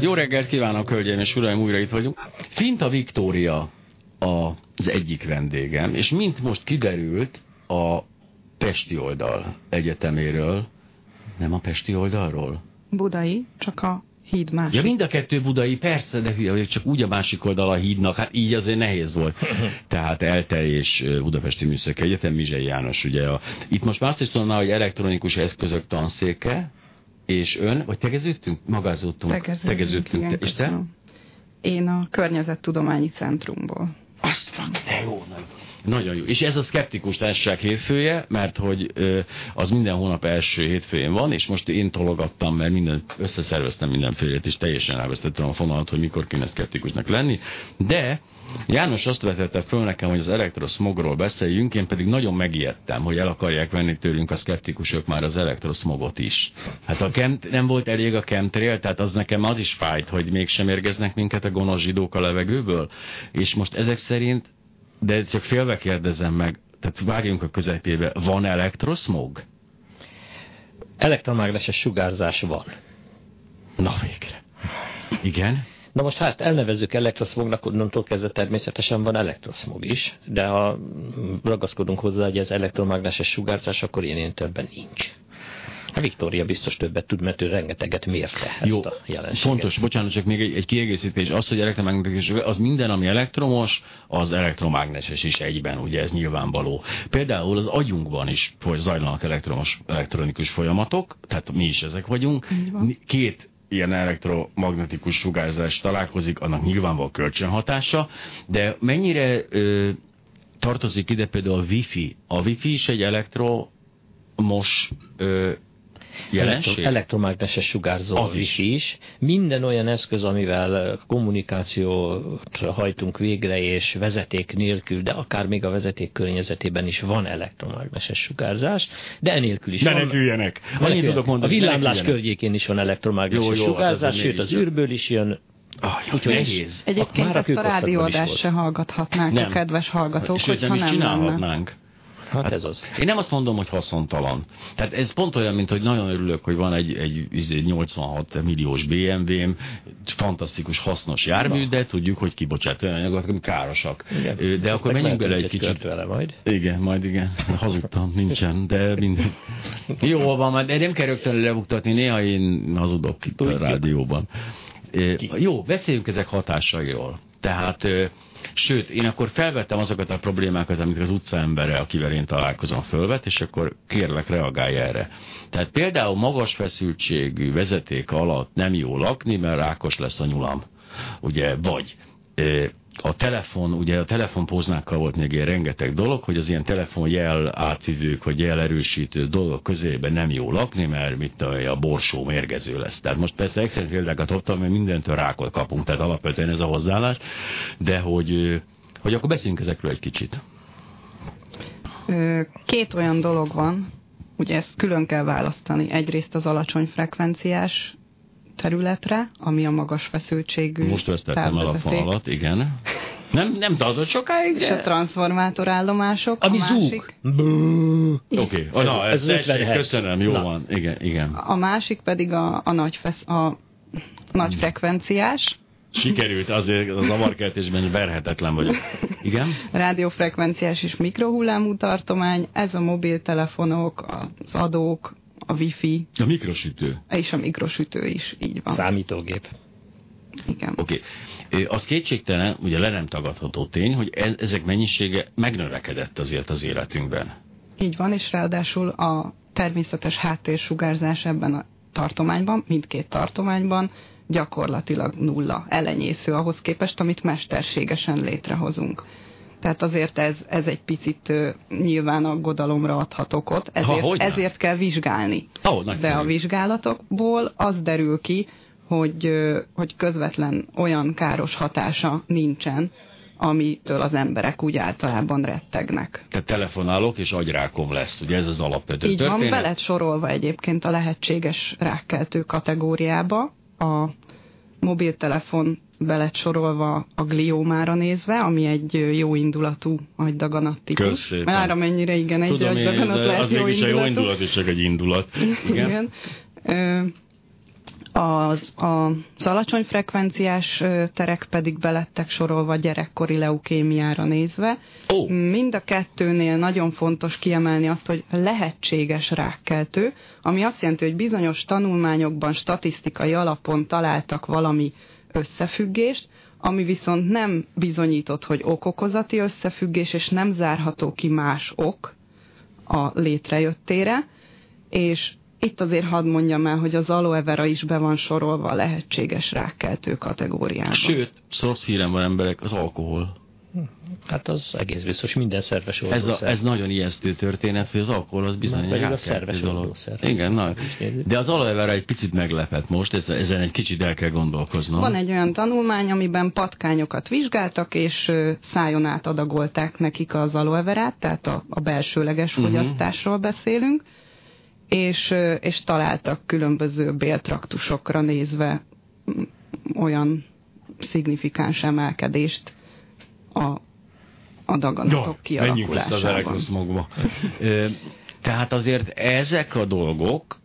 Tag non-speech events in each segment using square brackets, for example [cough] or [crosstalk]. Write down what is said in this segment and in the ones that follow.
Jó reggelt kívánok, hölgyeim és uraim, újra itt vagyunk. Finta Viktória az egyik vendégem, és mint most kiderült a Pesti oldal egyeteméről, nem a Pesti oldalról? Budai, csak a híd másik. Ja, mind a kettő budai, persze, de hülye vagyok, csak úgy a másik oldal a hídnak, hát így azért nehéz volt. [laughs] Tehát ELTE és Budapesti Műszaki Egyetem, Mizsei János, ugye. A, itt most már azt is tudná, hogy elektronikus eszközök tanszéke, és ön, vagy tegeződtünk? Magázódtunk? Tegeződtünk, tegeződtünk. igen, és te? Én a Környezettudományi Centrumból. Azt van, de jó, nagy. Nagyon jó. És ez a szkeptikus társaság hétfője, mert hogy az minden hónap első hétfőjén van, és most én tologattam, mert minden, összeszerveztem mindenfélét, és teljesen elvesztettem a fonalat, hogy mikor kéne szkeptikusnak lenni. De János azt vetette föl nekem, hogy az elektroszmogról beszéljünk, én pedig nagyon megijedtem, hogy el akarják venni tőlünk a szkeptikusok már az elektroszmogot is. Hát a kemt, nem volt elég a chemtrail, tehát az nekem az is fájt, hogy mégsem érgeznek minket a gonosz zsidók a levegőből. És most ezek szerint de csak félve kérdezem meg, tehát vágjunk a közepébe, van elektroszmog? Elektromágneses sugárzás van. Na végre. Igen? Na most ha ezt elnevezzük elektroszmognak, onnantól kezdve természetesen van elektroszmog is, de ha ragaszkodunk hozzá, hogy ez elektromágneses sugárzás, akkor ilyen többen nincs. A Viktória biztos többet tud, mert ő rengeteget mérte ezt Jó, a jelenséget. fontos, bocsánat, csak még egy, egy kiegészítés. Az, hogy elektromágneses, az minden, ami elektromos, az elektromágneses is egyben, ugye ez nyilvánvaló. Például az agyunkban is hogy zajlanak elektromos, elektronikus folyamatok, tehát mi is ezek vagyunk. Két ilyen elektromagnetikus sugárzás találkozik, annak nyilvánvaló kölcsönhatása, de mennyire ö, tartozik ide például a wifi? A wifi is egy elektromos ö, jelenség? Elektro- elektromágneses sugárzó Az az is. is. Minden olyan eszköz, amivel kommunikációt hajtunk végre, és vezeték nélkül, de akár még a vezeték környezetében is van elektromágneses sugárzás, de enélkül is Ne van. neküljenek! Ne Annyit neküljenek. tudok a mondani, villámlás környékén is van elektromágneses Jó, jó, hát sugárzás, ez sőt az űrből is jön. Ah, jó, Úgyhogy nehéz. Egyébként ezt a rádióadást se hallgathatnák Nem. a kedves hallgatók, Sőt, nem hogyha is nem lenne. Csinálhatnánk. Hát ez az. Én nem azt mondom, hogy haszontalan. Tehát ez pont olyan, mint hogy nagyon örülök, hogy van egy, egy, izé 86 milliós BMW-m, fantasztikus, hasznos jármű, de tudjuk, hogy kibocsát olyan anyagokat, amik károsak. Igen. De akkor menjünk bele egy mehetünk kicsit. vele majd. Igen, majd igen. Hazudtam, nincsen, de minden. [laughs] Jó van, már, de nem kell rögtön lebuktatni, néha én hazudok itt a rádióban. Ö, Jó, beszéljünk ezek hatásairól. Tehát, sőt, én akkor felvettem azokat a problémákat, amit az utcaembere, akivel én találkozom, fölvet, és akkor kérlek, reagálj erre. Tehát például magas feszültségű vezeték alatt nem jó lakni, mert rákos lesz a nyulam. Ugye, vagy a telefon, ugye a telefonpóznákkal volt még ilyen rengeteg dolog, hogy az ilyen telefonjel átvivők, vagy jel erősítő dolgok közében nem jó lakni, mert mit én, a borsó mérgező lesz. Tehát most persze extrém példákat hoztam, mert mindentől rákot kapunk, tehát alapvetően ez a hozzáállás, de hogy, hogy akkor beszéljünk ezekről egy kicsit. Két olyan dolog van, ugye ezt külön kell választani. Egyrészt az alacsony frekvenciás területre, ami a magas feszültségű Most vesztettem el a fonalat, igen. Nem, nem tartott sokáig, és a de... transformátorállomások. Ami a zúg. másik, Oké, Ez- na, ez ez, 50 ez hertz. köszönöm, jó Na. van, igen, igen. a másik pedig a, a, nagy, fesz, a nagy frekvenciás, Sikerült, azért a zavarkeltésben verhetetlen vagyok. Igen? rádiófrekvenciás és mikrohullámú tartomány, ez a mobiltelefonok, az adók, a wifi, A mikrosütő. és a mikrosütő is, így van. Számítógép. Igen. Oké. Okay. Az kétségtelen, ugye le nem tagadható tény, hogy e- ezek mennyisége megnövekedett azért az életünkben. Így van, és ráadásul a természetes háttérsugárzás ebben a tartományban, mindkét tartományban gyakorlatilag nulla, elenyésző ahhoz képest, amit mesterségesen létrehozunk. Tehát azért ez, ez egy picit nyilván aggodalomra adhat okot, ezért, hogyne. ezért kell vizsgálni. Oh, De a vizsgálatokból az derül ki, hogy, hogy közvetlen olyan káros hatása nincsen, amitől az emberek úgy általában rettegnek. Tehát telefonálok, és agyrákom lesz, ugye ez az alapvető Így történet. van, be lett sorolva egyébként a lehetséges rákkeltő kategóriába. A mobiltelefon be lett sorolva a gliómára nézve, ami egy jó indulatú agydaganat típus. Már amennyire igen, egy Tudom én, agydaganat de lehet az jó a jó indulat, és csak egy indulat. Igen. Igen. Ö, Az, az alacsony frekvenciás terek pedig belettek sorolva gyerekkori leukémiára nézve. Ó. Mind a kettőnél nagyon fontos kiemelni azt, hogy lehetséges rákkeltő, ami azt jelenti, hogy bizonyos tanulmányokban statisztikai alapon találtak valami összefüggést, ami viszont nem bizonyított, hogy okokozati összefüggés, és nem zárható ki más ok a létrejöttére, és itt azért hadd mondjam el, hogy az aloe vera is be van sorolva a lehetséges rákkeltő kategóriában. Sőt, rossz hírem van emberek, az alkohol. Hát az egész biztos, minden szerves Ez, a, ez nagyon ijesztő történet, hogy az alkohol az bizony Már egy a szerves dolog. Igen, na. De az aloe egy picit meglepett most, ez- ezen egy kicsit el kell gondolkoznom. Van egy olyan tanulmány, amiben patkányokat vizsgáltak, és szájon át adagolták nekik az aloe tehát a, a belsőleges Mhm. fogyasztásról beszélünk, és, és találtak különböző béltraktusokra nézve olyan szignifikáns emelkedést a, a daganatok menjünk vissza az kialakulásában. Tehát azért ezek a dolgok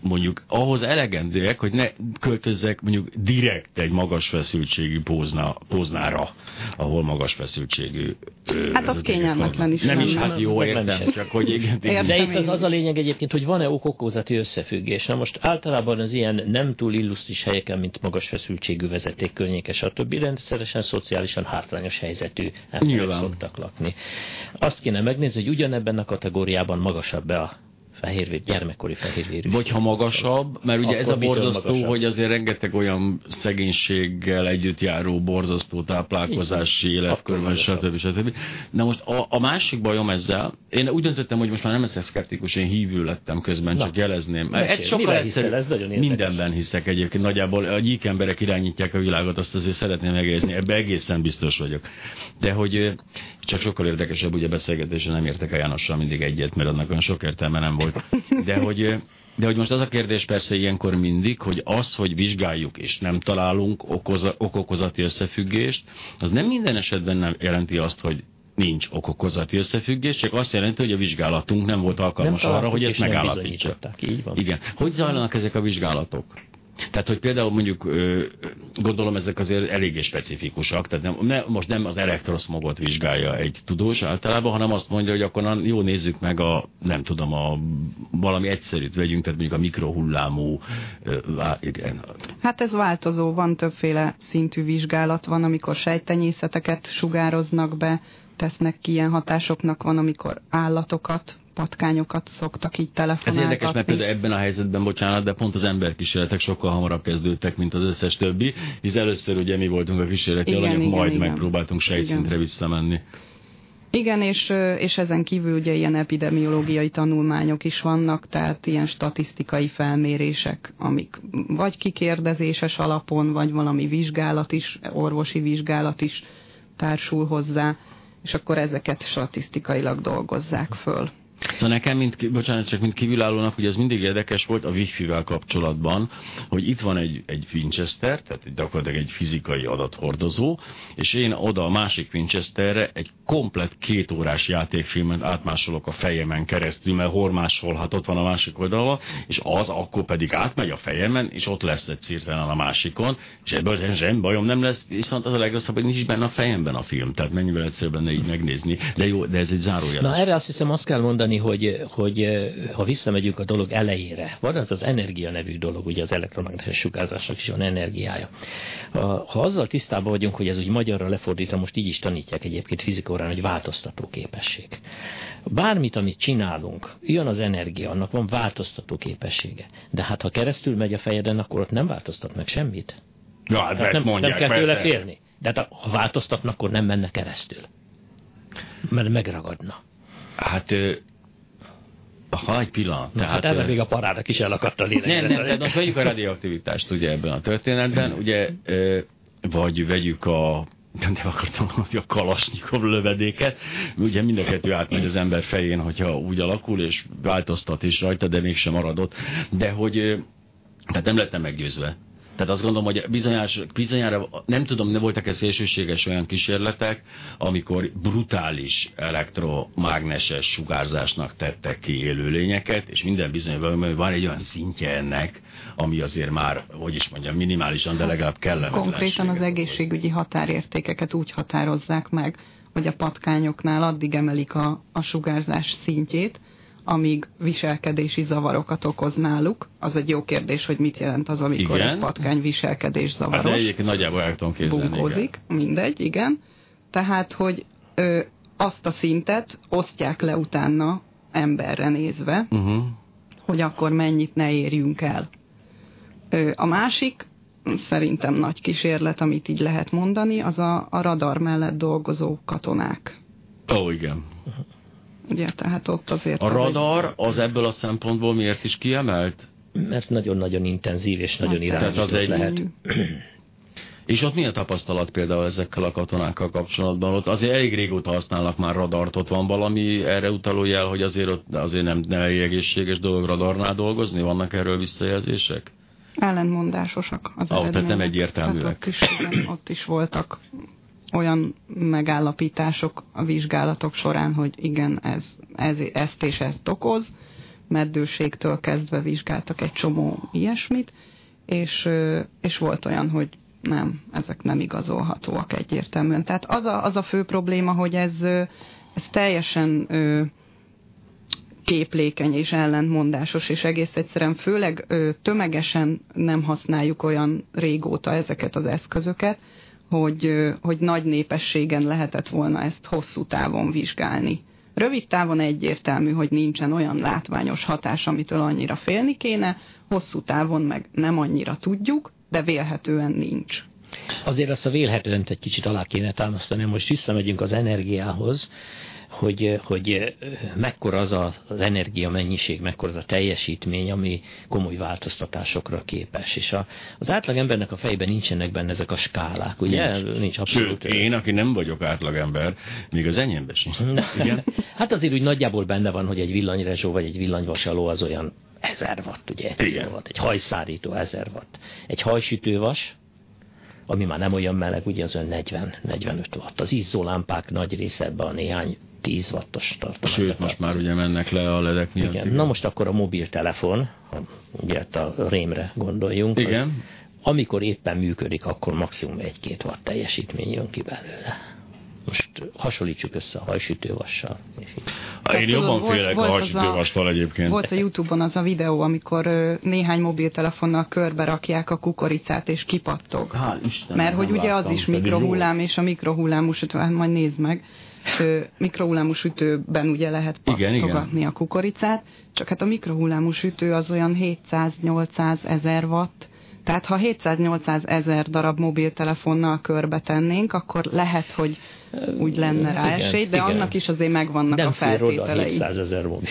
mondjuk ahhoz elegendőek, hogy ne költözzek mondjuk direkt egy magas feszültségű pózna, póznára, ahol magas feszültségű Hát az kényelmetlen is Nem is, lenne. hát jó, nem értem, is. csak hogy igen, igen. De itt az, az a is. lényeg egyébként, hogy van-e ok-okozati összefüggés. Na most általában az ilyen nem túl illusztris helyeken, mint magas feszültségű vezeték környéke, stb. rendszeresen szociálisan hátrányos helyzetű emberek szoktak lakni. Azt kéne megnézni, hogy ugyanebben a kategóriában magasabb-e a fehérvér, gyermekkori fehérvérű. Vagy ha magasabb, mert ugye Akkor ez a borzasztó, magasabb? hogy azért rengeteg olyan szegénységgel együtt járó borzasztó táplálkozási életkörben, stb. stb. Na most a, a másik bajom ezzel, én úgy döntöttem, hogy most már nem leszek szkeptikus, én hívő lettem közben, Na. csak jelezném. Mesélj, ez sokkal egyszerűbb. Ez nagyon érdekes. Mindenben hiszek egyébként, nagyjából a gyík emberek irányítják a világot, azt azért szeretném megjegyezni, ebbe egészen biztos vagyok. De hogy csak sokkal érdekesebb, ugye beszélgetésre nem értek a Jánossal mindig egyet, mert annak olyan sok értelme nem volt. De hogy, de hogy most az a kérdés persze ilyenkor mindig, hogy az, hogy vizsgáljuk és nem találunk okoza, okokozati összefüggést, az nem minden esetben nem jelenti azt, hogy nincs okokozati összefüggés, csak azt jelenti, hogy a vizsgálatunk nem volt alkalmas arra, találtuk hogy ezt nem megállapítsa. bizonyították. Így van. Igen. Hogy zajlanak ezek a vizsgálatok? Tehát, hogy például mondjuk, gondolom ezek azért eléggé specifikusak, tehát nem, ne, most nem az elektroszmogot vizsgálja egy tudós általában, hanem azt mondja, hogy akkor na, jó, nézzük meg a, nem tudom, a valami egyszerűt vegyünk, tehát mondjuk a mikrohullámú, igen, Hát ez változó, van többféle szintű vizsgálat, van, amikor sejtenyészeteket sugároznak be, tesznek ki ilyen hatásoknak, van, amikor állatokat, patkányokat szoktak így Ez telefonáltatni. érdekes, mert például ebben a helyzetben, bocsánat, de pont az emberkísérletek sokkal hamarabb kezdődtek, mint az összes többi, hisz először ugye mi voltunk a kísérleti Igen, alanyok, igen, majd igen. megpróbáltunk sejtszintre Igen. visszamenni. Igen, és, és ezen kívül ugye ilyen epidemiológiai tanulmányok is vannak, tehát ilyen statisztikai felmérések, amik vagy kikérdezéses alapon, vagy valami vizsgálat is, orvosi vizsgálat is társul hozzá, és akkor ezeket statisztikailag dolgozzák föl. Szóval nekem, mint, bocsánat, csak mint kívülállónak, ugye ez mindig érdekes volt a Wi-Fi-vel kapcsolatban, hogy itt van egy, egy Winchester, tehát egy- gyakorlatilag egy fizikai adathordozó, és én oda a másik Winchesterre egy komplet két órás játékfilmet átmásolok a fejemen keresztül, mert hormásolhat ott van a másik oldalon, és az akkor pedig átmegy a fejemen, és ott lesz egy cirtelen a másikon, és ebből semmi bajom nem lesz, viszont az a legrosszabb, hogy nincs benne a fejemben a film, tehát mennyivel egyszerűbb lenne így megnézni, de jó, de ez egy zárójel. Na erre azt hiszem azt kell mondani, hogy, hogy eh, ha visszamegyünk a dolog elejére, van az az energia nevű dolog, ugye az elektromágneses sugárzásnak is van energiája. Ha, azzal tisztában vagyunk, hogy ez úgy magyarra lefordítva, most így is tanítják egyébként fizikórán, hogy változtató képesség. Bármit, amit csinálunk, jön az energia, annak van változtató képessége. De hát ha keresztül megy a fejeden, akkor ott nem változtat meg semmit. Ja, hát ezt nem, mondják, nem kell tőle félni. De hát ha változtatnak, akkor nem menne keresztül. Mert megragadna. Hát, ha egy pillanat. Na, hát ö, ebben még a parának is elakadt a lényeg. Nem, nem, tehát most vegyük a radioaktivitást ugye ebben a történetben, ugye, ö, vagy vegyük a nem, nem akartam mondani a kalasnyikov lövedéket, ugye mind a kettő átmegy az ember fején, hogyha úgy alakul, és változtat is rajta, de mégsem maradott. De hogy, tehát nem lettem meggyőzve. Tehát azt gondolom, hogy bizonyás, bizonyára, nem tudom, ne voltak-e szélsőséges olyan kísérletek, amikor brutális elektromágneses sugárzásnak tettek ki élőlényeket, és minden bizony van egy olyan szintje ennek, ami azért már, hogy is mondjam, minimálisan, de legalább kellene. Konkrétan az egészségügyi határértékeket úgy határozzák meg, hogy a patkányoknál addig emelik a, a sugárzás szintjét, amíg viselkedési zavarokat okoz náluk. Az egy jó kérdés, hogy mit jelent az, amikor igen. egy patkány viselkedés zavaros. Hát de egyébként nagyjából el tudom képzelni. Bunkózik, igen. mindegy, igen. Tehát, hogy ö, azt a szintet osztják le utána emberre nézve, uh-huh. hogy akkor mennyit ne érjünk el. Ö, a másik, szerintem nagy kísérlet, amit így lehet mondani, az a, a radar mellett dolgozó katonák. Ó, oh, igen. Ugye, tehát ott azért... A radar az ebből a szempontból miért is kiemelt? Mert nagyon-nagyon intenzív és nagyon hát, irányított az egy... lehet. [clears throat] És ott milyen tapasztalat például ezekkel a katonákkal kapcsolatban? Ott azért elég régóta használnak már radart, ott van valami erre utaló jel, hogy azért, ott, azért nem, nem elég egészséges dolog radarnál dolgozni? Vannak erről visszajelzések? Ellentmondásosak az ah, tehát nem egyértelműek. Tehát ott, is, igen, ott is voltak olyan megállapítások a vizsgálatok során, hogy igen, ez, ez, ezt és ezt okoz, meddőségtől kezdve vizsgáltak egy csomó ilyesmit, és, és volt olyan, hogy nem, ezek nem igazolhatóak egyértelműen. Tehát az a, az a fő probléma, hogy ez, ez teljesen képlékeny és ellentmondásos, és egész egyszerűen főleg tömegesen nem használjuk olyan régóta ezeket az eszközöket, hogy, hogy nagy népességen lehetett volna ezt hosszú távon vizsgálni. Rövid távon egyértelmű, hogy nincsen olyan látványos hatás, amitől annyira félni kéne, hosszú távon meg nem annyira tudjuk, de vélhetően nincs. Azért azt a vélhetően egy kicsit alá kéne támasztani, most visszamegyünk az energiához, hogy, hogy mekkora az az energia mennyiség, mekkora az a teljesítmény, ami komoly változtatásokra képes. És a, az átlag embernek a fejében nincsenek benne ezek a skálák, ugye? Nincs, Nincs abszolút. Sőt, én, aki nem vagyok átlagember, még az enyémben sincs. [laughs] Igen? hát azért úgy nagyjából benne van, hogy egy villanyrezsó vagy egy villanyvasaló az olyan ezer watt, ugye? Igen. Watt, egy hajszárító ezer watt. Egy hajsütővas, ami már nem olyan meleg, ugye az olyan 40-45 watt. Az izzólámpák nagy része ebben a néhány 10 wattos tartomány. Sőt, most már ugye mennek le a ledek miatt. Igen. igen. Na most akkor a mobiltelefon, ugye a rémre gondoljunk. Igen. Az, amikor éppen működik, akkor maximum 1-2 watt teljesítmény jön ki belőle. Most hasonlítsuk össze a hajsütővassal. Én jobban volt, félek volt a hajsütővastól egyébként. Volt a Youtube-on az a videó, amikor néhány mobiltelefonnal körbe rakják a kukoricát és kipattog. Hál' Istenem, Mert hogy ugye az is mikrohullám, és a mikrohullámú sütő, hát majd nézd meg, mikrohullámú sütőben ugye lehet pattogatni a kukoricát, csak hát a mikrohullámú sütő az olyan 700-800 ezer watt, tehát ha 700-800 ezer darab mobiltelefonnal körbe tennénk, akkor lehet, hogy úgy lenne rá igen, esély, de igen. annak is azért megvannak Nem a feltételei. Nem 700 ezer mobil.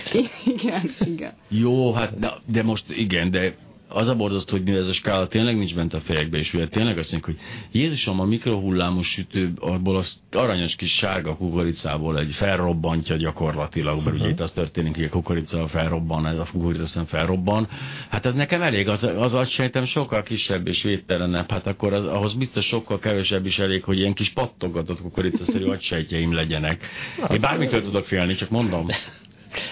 Igen, igen. Jó, hát de, de most igen, de az a borzasztó, hogy ez a skála tényleg nincs bent a fejekbe, és tényleg azt mondjuk, hogy Jézusom, a mikrohullámos sütő, abból az aranyos kis sárga kukoricából egy felrobbantja gyakorlatilag, mert uh-huh. ugye itt az történik, hogy a kukorica felrobban, ez a kukorica szem felrobban. Hát ez nekem elég, az, az agysejtem sokkal kisebb és védtelenebb, hát akkor az, ahhoz biztos sokkal kevesebb is elég, hogy ilyen kis pattogatott kukoricaszerű [laughs] agysejtjeim legyenek. Én bármitől tudok félni, csak mondom. [laughs]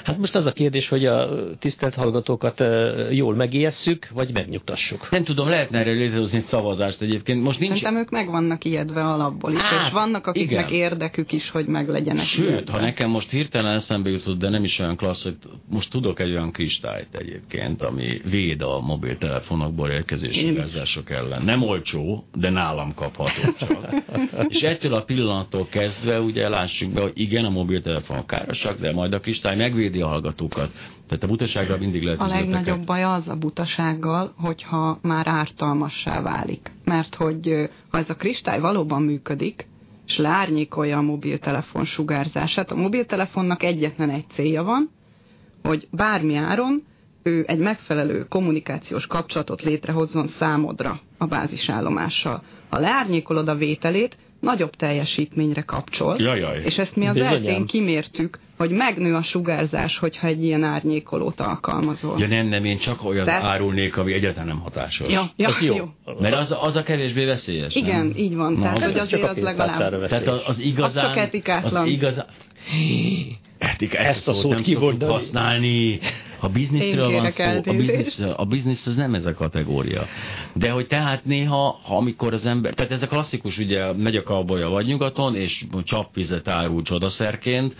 Hát most az a kérdés, hogy a tisztelt hallgatókat jól megijesszük, vagy megnyugtassuk. Nem tudom, lehetne erre létrehozni egy szavazást egyébként. Most nincs... Szerintem ők meg vannak ijedve alapból is, Á, és vannak, akiknek igen. érdekük is, hogy meg legyenek Sőt, ijedve. ha nekem most hirtelen eszembe jutott, de nem is olyan klassz, hogy most tudok egy olyan kristályt egyébként, ami véd a mobiltelefonokból érkező sugárzások ellen. Nem olcsó, de nálam kapható csak. [laughs] és ettől a pillanattól kezdve ugye lássuk be, hogy igen, a mobiltelefonok károsak, de majd a kristály meg megvédi a hallgatókat. Tehát a butaságra mindig lehet A legnagyobb baj az a butasággal, hogyha már ártalmassá válik. Mert hogy ha ez a kristály valóban működik, és leárnyékolja a mobiltelefon sugárzását, a mobiltelefonnak egyetlen egy célja van, hogy bármi áron ő egy megfelelő kommunikációs kapcsolatot létrehozzon számodra a bázisállomással. Ha leárnyékolod a vételét, nagyobb teljesítményre kapcsol. Jajjaj. És ezt mi az eltén kimértük, hogy megnő a sugárzás, hogyha egy ilyen árnyékolót alkalmazol. Ja nem, nem, én csak olyan Tehát- árulnék, ami egyáltalán nem hatásos. ja, ja Az jó. jó. Mert az, az a kevésbé veszélyes. Igen, nem? így van. Na, Tehát, az- hogy az csak azért a az legalább... veszélyes. Tehát az, az igazán... Az csak etikátlan. Az igazán... Etika, Ezt a szót nem kimondani. szoktuk használni. A bizniszről van szó. A biznisz, a biznisz az nem ez a kategória. De hogy tehát néha, ha amikor az ember, tehát ez a klasszikus, ugye megy a kalbolya vagy nyugaton, és csapvizet árul csodaszerként,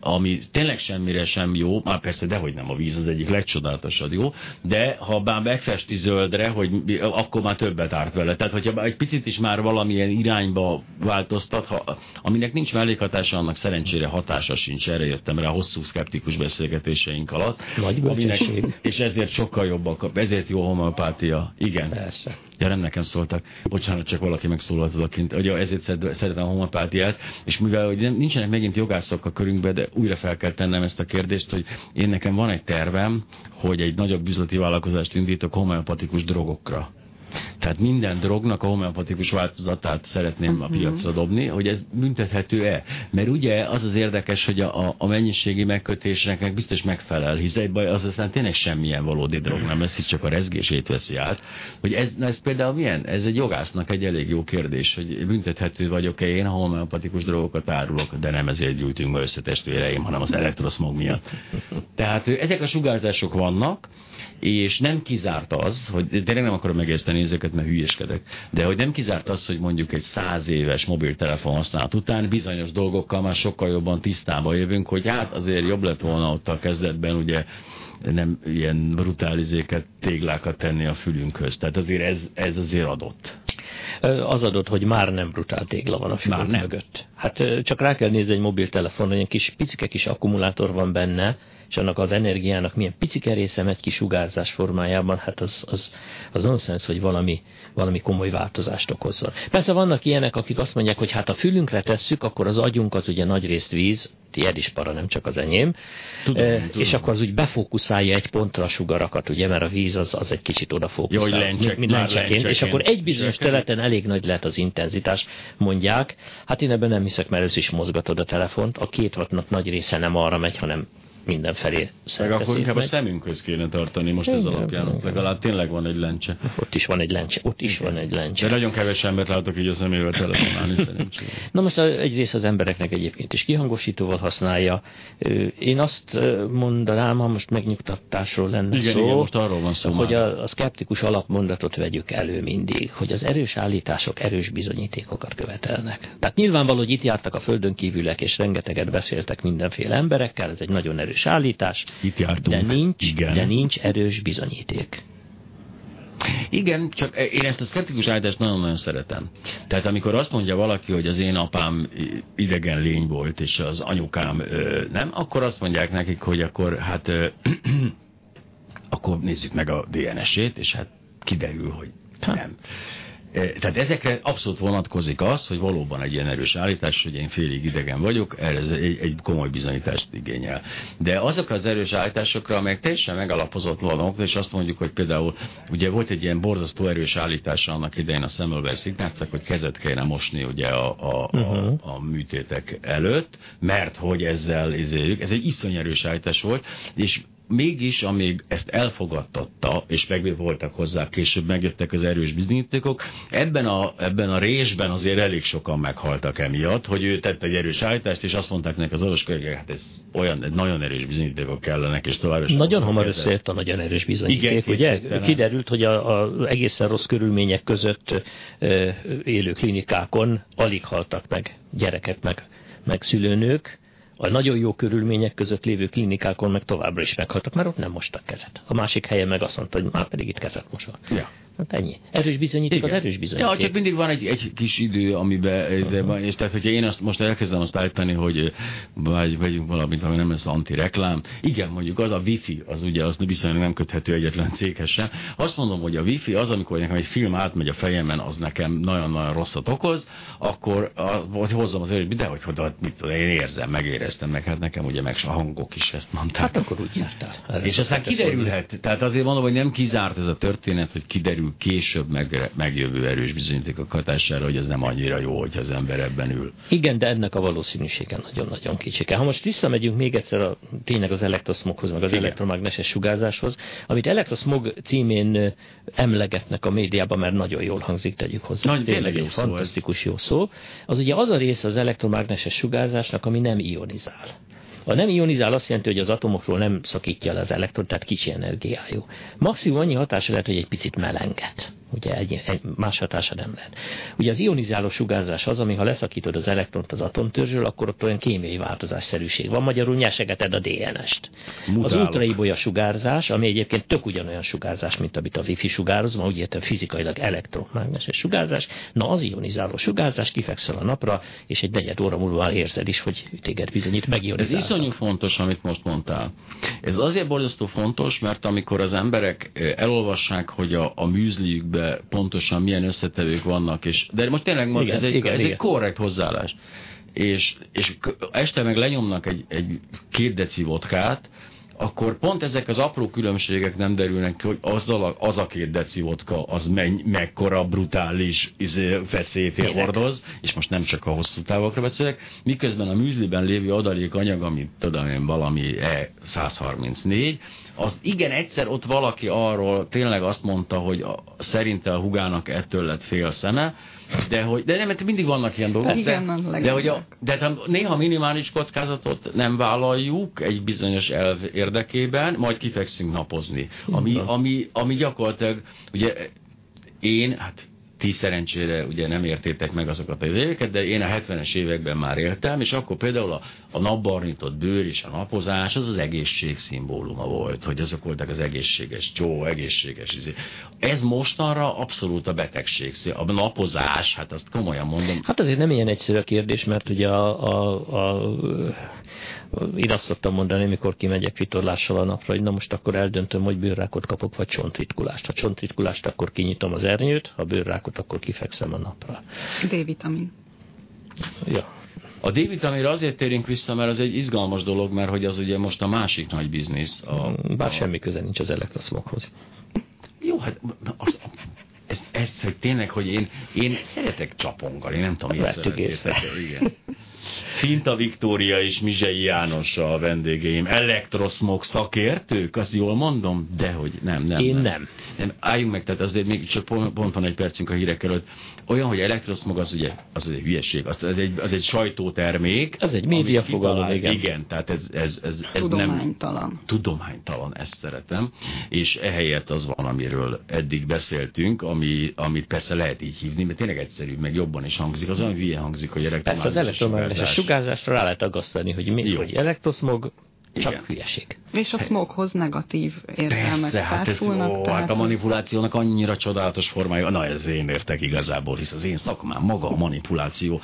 ami tényleg semmire sem jó, már persze, dehogy nem a víz az egyik legcsodálatosabb jó, de ha már megfesti zöldre, hogy akkor már többet árt vele. Tehát, hogyha egy picit is már valamilyen irányba változtat, ha, aminek nincs mellékhatása, annak szerencsére hatása sincs. Erre jöttem rá hosszú szkeptikus beszélgetéseink alatt. Nagy Aminek, bölcsesség. és ezért sokkal jobbak, ezért jó homeopátia. Igen. Persze. Ja, nem nekem szóltak. Bocsánat, csak valaki megszólalt odakint. Ugye ezért szeretem a homeopátiát, és mivel hogy nincsenek megint jogászok a körünkbe, de újra fel kell tennem ezt a kérdést, hogy én nekem van egy tervem, hogy egy nagyobb üzleti vállalkozást indítok homeopatikus drogokra. Tehát minden drognak a homeopatikus változatát szeretném a piacra dobni, hogy ez büntethető-e. Mert ugye az az érdekes, hogy a, a- mennyiségi megkötésnek meg biztos megfelel, hisz egy baj az aztán tényleg semmilyen valódi drog nem lesz, hisz csak a rezgését veszi át. Hogy ez, na ez például milyen? Ez egy jogásznak egy elég jó kérdés, hogy büntethető vagyok-e én, ha homeopatikus drogokat árulok, de nem ezért gyűjtünk be összetestvéreim, hanem az elektroszmog miatt. Tehát ezek a sugárzások vannak, és nem kizárt az, hogy tényleg nem akarom megérteni ezeket, mert hülyeskedek, de hogy nem kizárt az, hogy mondjuk egy száz éves mobiltelefon használat után bizonyos dolgokkal már sokkal jobban tisztába jövünk, hogy hát azért jobb lett volna ott a kezdetben ugye nem ilyen brutálizéket, téglákat tenni a fülünkhöz. Tehát azért ez, ez azért adott. Az adott, hogy már nem brutál tégla van a Már fülünk nem. mögött. Hát csak rá kell nézni egy mobiltelefonra, egy kis picike kis akkumulátor van benne, és annak az energiának milyen picike része megy ki sugárzás formájában, hát az, az, az nonsens, hogy valami, valami komoly változást okozzon. Persze vannak ilyenek, akik azt mondják, hogy hát a fülünkre tesszük, akkor az agyunkat ugye nagy részt víz, tiéd is para, nem csak az enyém, Tudom, Eh, tudom. és akkor az úgy befókuszálja egy pontra a sugarakat, ugye, mert a víz az, az egy kicsit odafókuszál. Ja, hogy lencsek- mint lencseként, és akkor egy bizonyos területen elég nagy lehet az intenzitás, mondják. Hát én ebben nem hiszek, mert először is mozgatod a telefont, a két wattnak nagy része nem arra megy, hanem mindenfelé Meg akkor inkább a megy. szemünkhöz kéne tartani most ez alapján. Ott legalább tényleg van egy lencse. Ott is van egy lencse, ott is van egy De lencse. nagyon kevés embert látok így a szemével telefonálni szerencsére. Na most a- egyrészt az embereknek egyébként is kihangosítóval használja. Én azt mondanám, ha most megnyugtatásról lenne Igen, szó, igen, most arról van szó hogy már. a, a szkeptikus alapmondatot vegyük elő mindig, hogy az erős állítások erős bizonyítékokat követelnek. Tehát nyilvánvaló, hogy itt jártak a földön kívülek, és rengeteget beszéltek mindenféle emberekkel, ez egy nagyon erős állítás, Itt jártunk. de nincs, Igen. de nincs erős bizonyíték. Igen, csak én ezt a szkeptikus állítást nagyon-nagyon szeretem. Tehát amikor azt mondja valaki, hogy az én apám idegen lény volt, és az anyukám nem, akkor azt mondják nekik, hogy akkor hát [clears throat] akkor nézzük meg a DNS-ét, és hát kiderül, hogy nem. E, Tehát ezekre abszolút vonatkozik az, hogy valóban egy ilyen erős állítás, hogy én félig idegen vagyok, ez egy, egy komoly bizonyítást igényel. De azokra az erős állításokra, amelyek teljesen megalapozatlanok, és azt mondjuk, hogy például ugye volt egy ilyen borzasztó erős állítása annak idején a Semmelweis Ignacnak, hogy kezet kellene mosni ugye a, a, a, a műtétek előtt, mert hogy ezzel izéljük, ez egy iszony erős állítás volt, és mégis, amíg ezt elfogadtatta, és meg voltak hozzá, később megjöttek az erős bizonyítékok, ebben a, ebben a résben azért elég sokan meghaltak emiatt, hogy ő tett egy erős állítást, és azt mondták neki az orvos kollégák, hát ez olyan, nagyon erős bizonyítékok kellenek, és tovább Nagyon hamar összejött a nagyon erős bizonyíték, Igen, ugye? Kiderült, hogy a, a egészen rossz körülmények között ö, élő klinikákon alig haltak meg gyerekek, meg, meg szülőnők, a nagyon jó körülmények között lévő klinikákon meg továbbra is meghaltak, mert ott nem mostak kezet. A másik helyen meg azt mondta, hogy már pedig itt kezet mosva. Ja. Hát ennyi. Erős bizonyíték az erős bizonyíték. Ja, csak mindig van egy, egy kis idő, amiben ez van, és tehát, hogyha én azt most elkezdem azt állítani, hogy vagy vegyünk valamit, ami nem lesz anti-reklám. Igen, mondjuk az a wifi, az ugye az viszonylag nem köthető egyetlen céghez sem. Azt mondom, hogy a wifi az, amikor nekem egy film átmegy a fejemen, az nekem nagyon-nagyon rosszat okoz, akkor a, hozzam az erőt, de hogy oda, mit tudom, én érzem, megéreztem meg, hát nekem ugye meg a hangok is ezt mondták. Hát akkor úgy jártál. Erre És aztán kiderülhet, tehát azért mondom, hogy nem kizárt ez a történet, hogy kiderülhet kiderül később meg, megjövő erős bizonyítékok hatására, hogy ez nem annyira jó, hogy az ember ebben ül. Igen, de ennek a valószínűsége nagyon-nagyon kicsike. Ha most visszamegyünk még egyszer a, tényleg az elektroszmoghoz, meg az Igen. elektromágneses sugárzáshoz, amit elektroszmog címén emlegetnek a médiában, mert nagyon jól hangzik, tegyük hozzá. Nagy, tényleg egy fantasztikus jó szó. Az ugye az a része az elektromágneses sugárzásnak, ami nem ionizál. A nem ionizál azt jelenti, hogy az atomokról nem szakítja le az elektron, tehát kicsi energiájú. Maximum annyi hatása lehet, hogy egy picit melenget. Ugye egy, egy más hatása nem lehet. Ugye az ionizáló sugárzás az, ami ha leszakítod az elektront az atomtörzsről, akkor ott olyan kémiai változásszerűség van. Magyarul nyesegeted a DNS-t. Az ultraibolya sugárzás, ami egyébként tök ugyanolyan sugárzás, mint amit a wifi sugároz, ma úgy értem fizikailag elektromágneses sugárzás. Na az ionizáló sugárzás, kifekszel a napra, és egy negyed óra múlva érzed is, hogy téged bizonyít megionizál. Ez iszonyú fontos, amit most mondtál. Ez azért borzasztó fontos, mert amikor az emberek eh, elolvassák, hogy a, a műzliükben be pontosan milyen összetevők vannak, és, de most tényleg igen, ez, egy, igen, ez igen. egy korrekt hozzáállás. És, és este meg lenyomnak egy, egy két deci vodkát, akkor pont ezek az apró különbségek nem derülnek ki, hogy azzal a, az a két deci vodka, az menny, mekkora brutális izé, feszélyt hordoz, és most nem csak a hosszú távokra beszélek, miközben a műzliben lévő adalék anyag, amit tudom én valami E134, az igen, egyszer ott valaki arról tényleg azt mondta, hogy a, szerinte a hugának ettől lett fél szeme, de, hogy, de nem, mert mindig vannak ilyen dolgok. Igen, de, de, hogy a, de néha minimális kockázatot nem vállaljuk egy bizonyos elv érdekében, majd kifekszünk napozni. Ami, ami, ami gyakorlatilag, ugye én, hát ti szerencsére ugye nem értétek meg azokat az éveket, de én a 70-es években már éltem, és akkor például a, a napbarnított bőr és a napozás az az egészség szimbóluma volt, hogy azok voltak az egészséges csó, egészséges izé. Ez mostanra abszolút a betegség. A napozás, hát azt komolyan mondom. Hát azért nem ilyen egyszerű a kérdés, mert ugye a, a, a én azt szoktam mondani, mikor kimegyek vitorlással a napra, hogy na most akkor eldöntöm, hogy bőrrákot kapok, vagy csontritkulást. Ha csontritkulást, akkor kinyitom az ernyőt, ha bőrrákot, akkor kifekszem a napra. D-vitamin. Ja. A D-vitaminra azért térünk vissza, mert az egy izgalmas dolog, mert hogy az ugye most a másik nagy biznisz. A, Bár a... semmi köze nincs az elektroszmoghoz. Jó, hát az, ez, ez, hogy tényleg, hogy én, én szeretek csapongani, én nem tudom, Vettük észre. Igen. Finta Viktória és Mizsei János a vendégeim. Elektroszmog szakértők, azt jól mondom? Dehogy nem, nem. Én nem. nem. nem. Álljunk meg, tehát azért még csak pont, pont van egy percünk a hírek előtt. Olyan, hogy elektroszmog az ugye, az egy hülyeség, az, az, egy, az egy sajtótermék. Ez egy médiafogalom, igen. Igen, tehát ez, ez, ez, ez tudománytalan. nem... Tudománytalan. ezt szeretem. És ehelyett az van, amiről eddig beszéltünk, ami, amit persze lehet így hívni, mert tényleg egyszerű, meg jobban is hangzik. Az olyan hülye hangzik, hogy elektromágneses Persze az elektromágneses sugárzásra rá lehet aggasztani, hogy mi, hogy elektroszmog, csak Igen. hülyeség. És a smoghoz negatív értelmek Persze, hát ez, ó, hát a manipulációnak annyira csodálatos formája. Na, ez én értek igazából, hisz az én szakmám maga a manipuláció.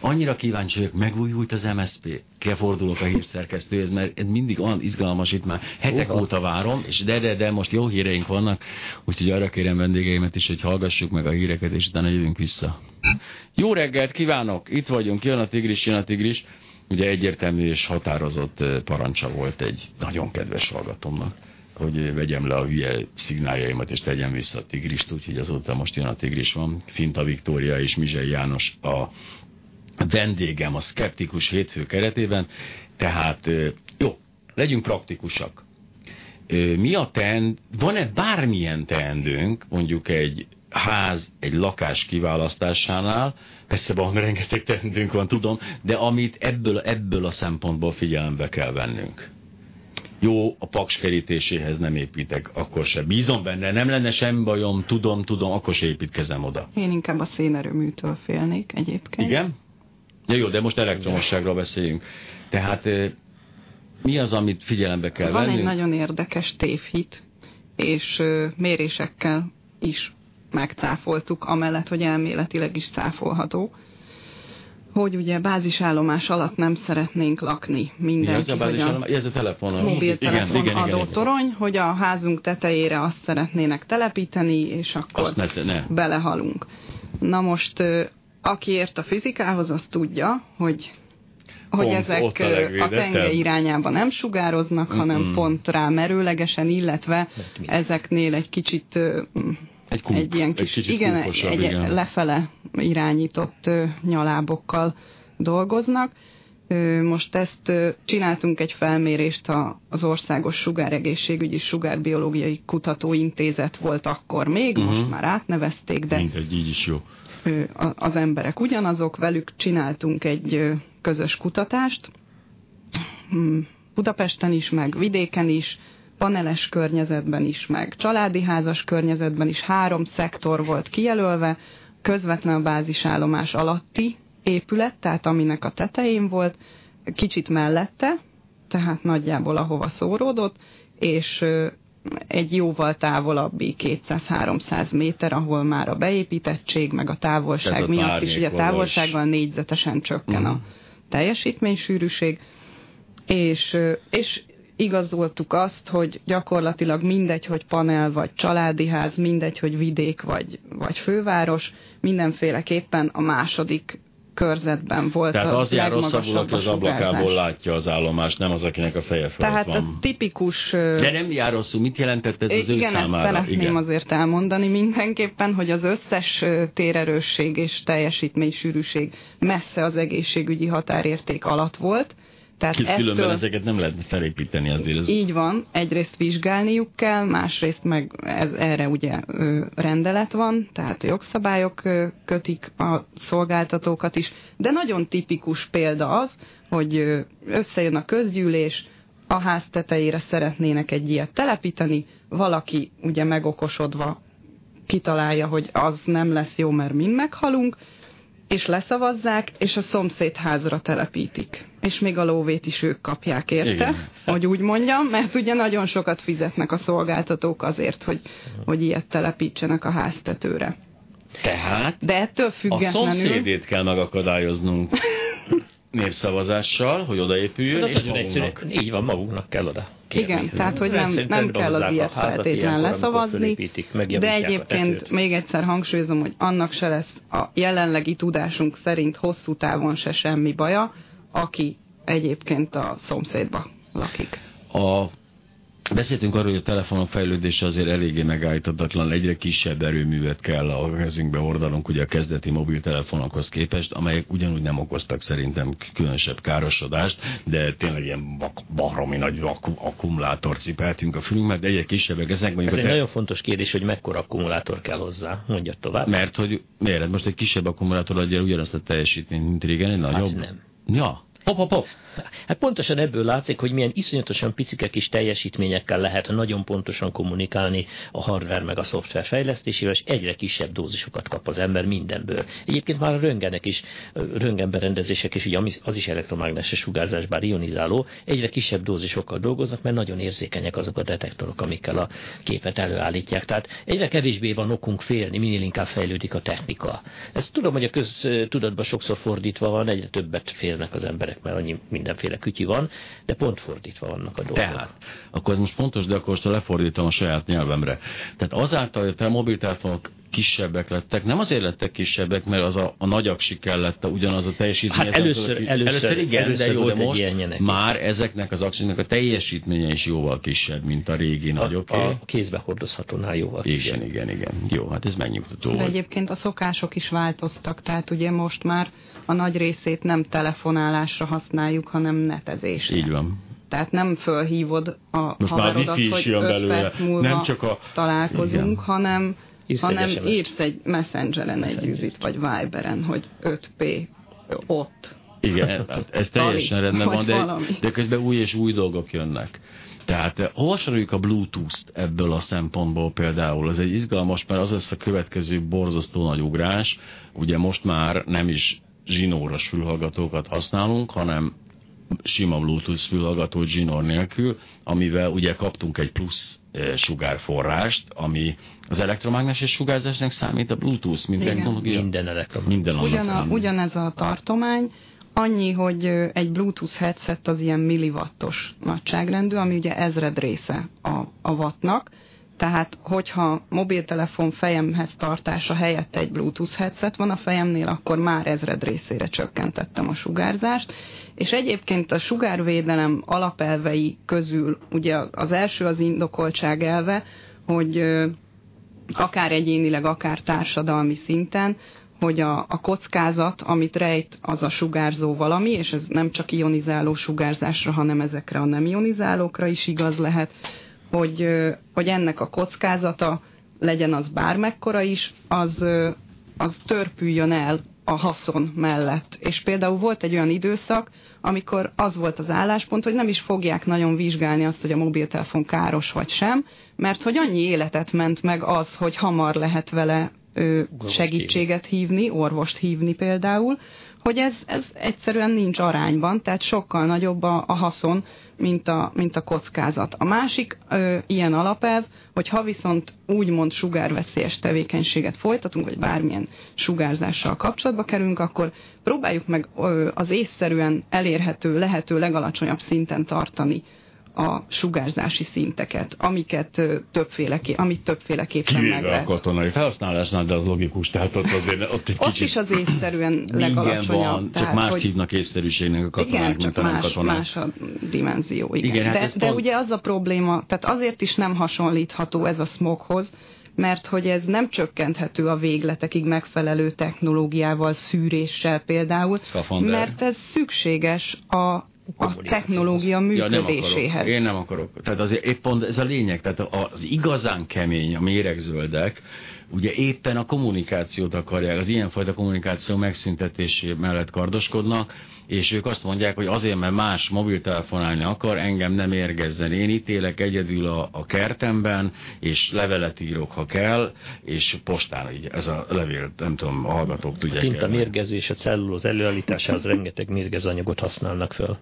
Annyira kíváncsi vagyok, megújult az MSP. Kifordulok a hírszerkesztőhez, mert ez mindig olyan izgalmas, itt már hetek Uha. óta várom, és de, de, de most jó híreink vannak, úgyhogy arra kérem vendégeimet is, hogy hallgassuk meg a híreket, és utána jövünk vissza. Jó reggelt kívánok! Itt vagyunk, jön a tigris, jön a tigris. Ugye egyértelmű és határozott parancsa volt egy nagyon kedves hallgatomnak, hogy vegyem le a hülye szignáljaimat, és tegyem vissza a tigrist, úgyhogy azóta most jön a tigris van. Finta Viktória és Mizsei János a vendégem a Skeptikus hétfő keretében, tehát jó, legyünk praktikusak. Mi a teend, van-e bármilyen teendőnk, mondjuk egy ház, egy lakás kiválasztásánál, persze van rengeteg teendőnk van, tudom, de amit ebből, ebből a szempontból figyelembe kell vennünk. Jó, a paks kerítéséhez nem építek, akkor se. Bízom benne, nem lenne semmi bajom, tudom, tudom, akkor se építkezem oda. Én inkább a szénerőműtől félnék egyébként. Igen? Ja, jó, de most elektromosságról beszéljünk. Tehát mi az, amit figyelembe kell Van vennünk? egy nagyon érdekes tévhit, és mérésekkel is megcáfoltuk, amellett, hogy elméletileg is cáfolható, hogy ugye bázisállomás alatt nem szeretnénk lakni mindenki. Ez a bázisállomás, ez a telefon. Mobiltelefon igen, igen, adó torony, hogy a házunk tetejére azt szeretnének telepíteni, és akkor azt ne, ne. belehalunk. Na most, aki ért a fizikához, az tudja, hogy hogy pont ezek a, a tenge irányába nem sugároznak, hanem pont rá merőlegesen, illetve ezeknél egy kicsit egy, kuk, egy ilyen kis, egy igen, egy, egy igen. lefele irányított nyalábokkal dolgoznak. Most ezt csináltunk egy felmérést, az Országos Sugáregészségügyi Sugárbiológiai Kutatóintézet volt akkor még, uh-huh. most már átnevezték, de Mindegy, így is jó. az emberek ugyanazok, velük csináltunk egy közös kutatást, hmm, Budapesten is, meg vidéken is, paneles környezetben is, meg családi házas környezetben is három szektor volt kijelölve, közvetlen a bázisállomás alatti épület, tehát aminek a tetején volt, kicsit mellette, tehát nagyjából ahova szóródott, és egy jóval távolabbi 200-300 méter, ahol már a beépítettség, meg a távolság a miatt is, ugye a távolsággal négyzetesen csökken uh-huh. a teljesítménysűrűség, és, és igazoltuk azt, hogy gyakorlatilag mindegy, hogy panel vagy családi ház, mindegy, hogy vidék vagy, vagy főváros, mindenféleképpen a második körzetben volt Tehát az jár rosszabbul, aki az ablakából látja az állomást, nem az, akinek a feje felett Tehát van. a tipikus... De nem jár rosszul, mit jelentett ez az igen, ő számára? Igen, szeretném igen. azért elmondani mindenképpen, hogy az összes térerősség és teljesítménysűrűség messze az egészségügyi határérték alatt volt, tehát Hisz ettől, különben ezeket nem lehet felépíteni azért. Ez... Így van, egyrészt vizsgálniuk kell, másrészt meg ez, erre ugye rendelet van, tehát jogszabályok kötik a szolgáltatókat is, de nagyon tipikus példa az, hogy összejön a közgyűlés, a ház tetejére szeretnének egy ilyet telepíteni, valaki ugye megokosodva kitalálja, hogy az nem lesz jó, mert mind meghalunk, és leszavazzák, és a szomszéd házra telepítik. És még a lóvét is ők kapják érte, Igen. hogy úgy mondjam, mert ugye nagyon sokat fizetnek a szolgáltatók azért, hogy, hogy ilyet telepítsenek a háztetőre. Tehát De ettől függetlenül... a szomszédét kell megakadályoznunk [laughs] népszavazással, hogy odaépüljön, és egyszerű, így van, magunknak kell oda. Kérni. Igen, tehát hogy nem, nem kell az ilyet feltétlenül leszavazni, de egyébként még egyszer hangsúlyozom, hogy annak se lesz a jelenlegi tudásunk szerint hosszú távon se semmi baja, aki egyébként a szomszédba lakik. A Beszéltünk arról, hogy a telefonok fejlődése azért eléggé megállíthatatlan, egyre kisebb erőművet kell a kezünkbe hordanunk, ugye a kezdeti mobiltelefonokhoz képest, amelyek ugyanúgy nem okoztak szerintem különösebb károsodást, de tényleg ilyen baromi nagy ak- akkumulátort cipeltünk a fülünkbe, de egyre kisebbek ezek. Ez egy te... nagyon fontos kérdés, hogy mekkora akkumulátor kell hozzá, mondja tovább. Mert hogy miért? Most egy kisebb akkumulátor adja ugyanazt a teljesítményt, mint régen, egy nagyobb? Hát nem. Ja, Hop, hop, hop. Hát pontosan ebből látszik, hogy milyen iszonyatosan picike kis teljesítményekkel lehet nagyon pontosan kommunikálni a hardware meg a szoftver fejlesztésével, és egyre kisebb dózisokat kap az ember mindenből. Egyébként már a röngenek is, röntgenberendezések is, ugye az is elektromágneses sugárzás, bár ionizáló, egyre kisebb dózisokkal dolgoznak, mert nagyon érzékenyek azok a detektorok, amikkel a képet előállítják. Tehát egyre kevésbé van okunk félni, minél inkább fejlődik a technika. Ezt tudom, hogy a köztudatban sokszor fordítva van, egyre többet félnek az emberek, mert annyi mindenféle kütyi van, de pont fordítva vannak a dolgok. Tehát, akkor ez most fontos, de akkor most lefordítom a saját nyelvemre. Tehát azáltal, hogy a mobiltelefonok kisebbek lettek. Nem azért lettek kisebbek, mert az a, a nagy aksi kellett, ugyanaz a teljesítmény. Hát először, az, először, először igen, először de jó, de most már ezeknek az aksiknak a teljesítménye is jóval kisebb, mint a régi a, nagyok. A kézbe hordozhatónál jóval igen, kisebb. Igen, igen, igen. Jó, hát ez megnyugtató De volt. egyébként a szokások is változtak, tehát ugye most már a nagy részét nem telefonálásra használjuk, hanem netezésre. Így van. Tehát nem fölhívod a Most haverodat, már hogy öt perc múlva nem csak a... találkozunk, igen. hanem írsz hanem egy írsz egy messengeren egy üzit, vagy Viberen, hogy 5P ott. Igen, [laughs] hát ez teljesen rendben van, de, de közben új és új dolgok jönnek. Tehát eh, hova soroljuk a Bluetooth-t ebből a szempontból például? Ez egy izgalmas, mert az lesz a következő borzasztó nagy ugrás. Ugye most már nem is zsinóros fülhallgatókat használunk, hanem sima Bluetooth fülhallgató zsinór nélkül, amivel ugye kaptunk egy plusz e, sugárforrást, ami az elektromágneses sugárzásnak számít a Bluetooth, mint technológia. Minden elektromágneses. Minden Ugyan a, ugyanez a tartomány, annyi, hogy egy Bluetooth headset az ilyen milliwattos nagyságrendű, ami ugye ezred része a, a wattnak, tehát, hogyha mobiltelefon fejemhez tartása helyett egy Bluetooth headset van a fejemnél, akkor már ezred részére csökkentettem a sugárzást. És egyébként a sugárvédelem alapelvei közül, ugye az első az indokoltság elve, hogy akár egyénileg, akár társadalmi szinten, hogy a, a kockázat, amit rejt, az a sugárzó valami, és ez nem csak ionizáló sugárzásra, hanem ezekre a nem ionizálókra is igaz lehet, hogy, hogy ennek a kockázata, legyen az bármekkora is, az, az törpüljön el a haszon mellett. És például volt egy olyan időszak, amikor az volt az álláspont, hogy nem is fogják nagyon vizsgálni azt, hogy a mobiltelefon káros vagy sem, mert hogy annyi életet ment meg az, hogy hamar lehet vele ö, segítséget hívni, orvost hívni például, hogy ez, ez egyszerűen nincs arányban, tehát sokkal nagyobb a, a haszon, mint a, mint a kockázat. A másik ö, ilyen alapelv, hogy ha viszont úgymond sugárveszélyes tevékenységet folytatunk, vagy bármilyen sugárzással kapcsolatba kerülünk, akkor próbáljuk meg ö, az észszerűen elérhető, lehető legalacsonyabb szinten tartani a sugárzási szinteket, amiket többféleké, amit többféleképpen Kivéve meg lehet. a katonai felhasználásnál, de az logikus, tehát ott azért ott egy Ott is az észszerűen legalacsonyabb. van, csak más hogy... hívnak észszerűségnek a katonák, igen, mint csak nem más, katonák. más a dimenzió. Igen. Igen, hát de de pont- ugye az a probléma, tehát azért is nem hasonlítható ez a smoghoz, mert hogy ez nem csökkenthető a végletekig megfelelő technológiával, szűréssel például, Szkafander. mert ez szükséges a a technológia Ja, nem működéséhez. akarok. Én nem akarok. Tehát azért épp pont ez a lényeg. Tehát az igazán kemény, a méregzöldek, ugye éppen a kommunikációt akarják, az ilyenfajta kommunikáció megszüntetésé mellett kardoskodnak, és ők azt mondják, hogy azért, mert más mobiltelefonálni akar, engem nem érgezzen. Én itt élek egyedül a, a kertemben, és levelet írok, ha kell, és postán így ez a levél, nem tudom, a hallgatók A tudják. tinta el. mérgező és a cellulóz előállításához rengeteg mérgezanyagot használnak föl.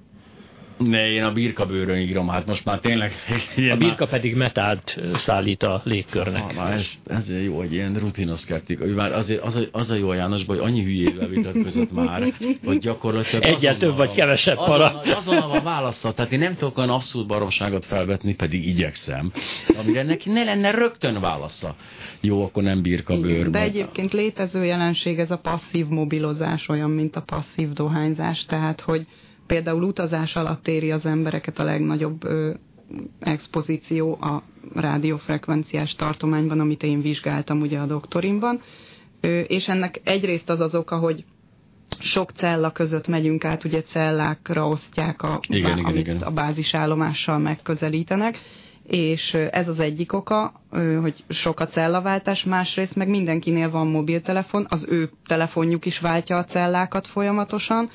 Ne, én a birkabőrön írom, hát most már tényleg... A birka pedig metált szállít a légkörnek. Ha, már ez, ez jó, hogy ilyen rutinoszkeptik. Ő már azért az a, az a jó a Jánosban, hogy annyi hülyével vitatkozott már, hogy gyakorlatilag azonnal több vagy kevesebb para. Azonnal, azonnal van válasza. Tehát én nem tudok olyan abszolút baromságot felvetni, pedig igyekszem, amire neki ne lenne rögtön válasza. Jó, akkor nem birka bőr. Igen, de majd- egyébként létező jelenség ez a passzív mobilozás, olyan, mint a passzív dohányzás, tehát hogy például utazás alatt éri az embereket a legnagyobb ö, expozíció a rádiófrekvenciás tartományban, amit én vizsgáltam ugye a doktorimban, ö, és ennek egyrészt az az oka, hogy sok cella között megyünk át, ugye cellákra osztják, a, Igen, igen, amit igen. a bázisállomással megközelítenek, és ez az egyik oka, hogy sok a cellaváltás, másrészt meg mindenkinél van mobiltelefon, az ő telefonjuk is váltja a cellákat folyamatosan,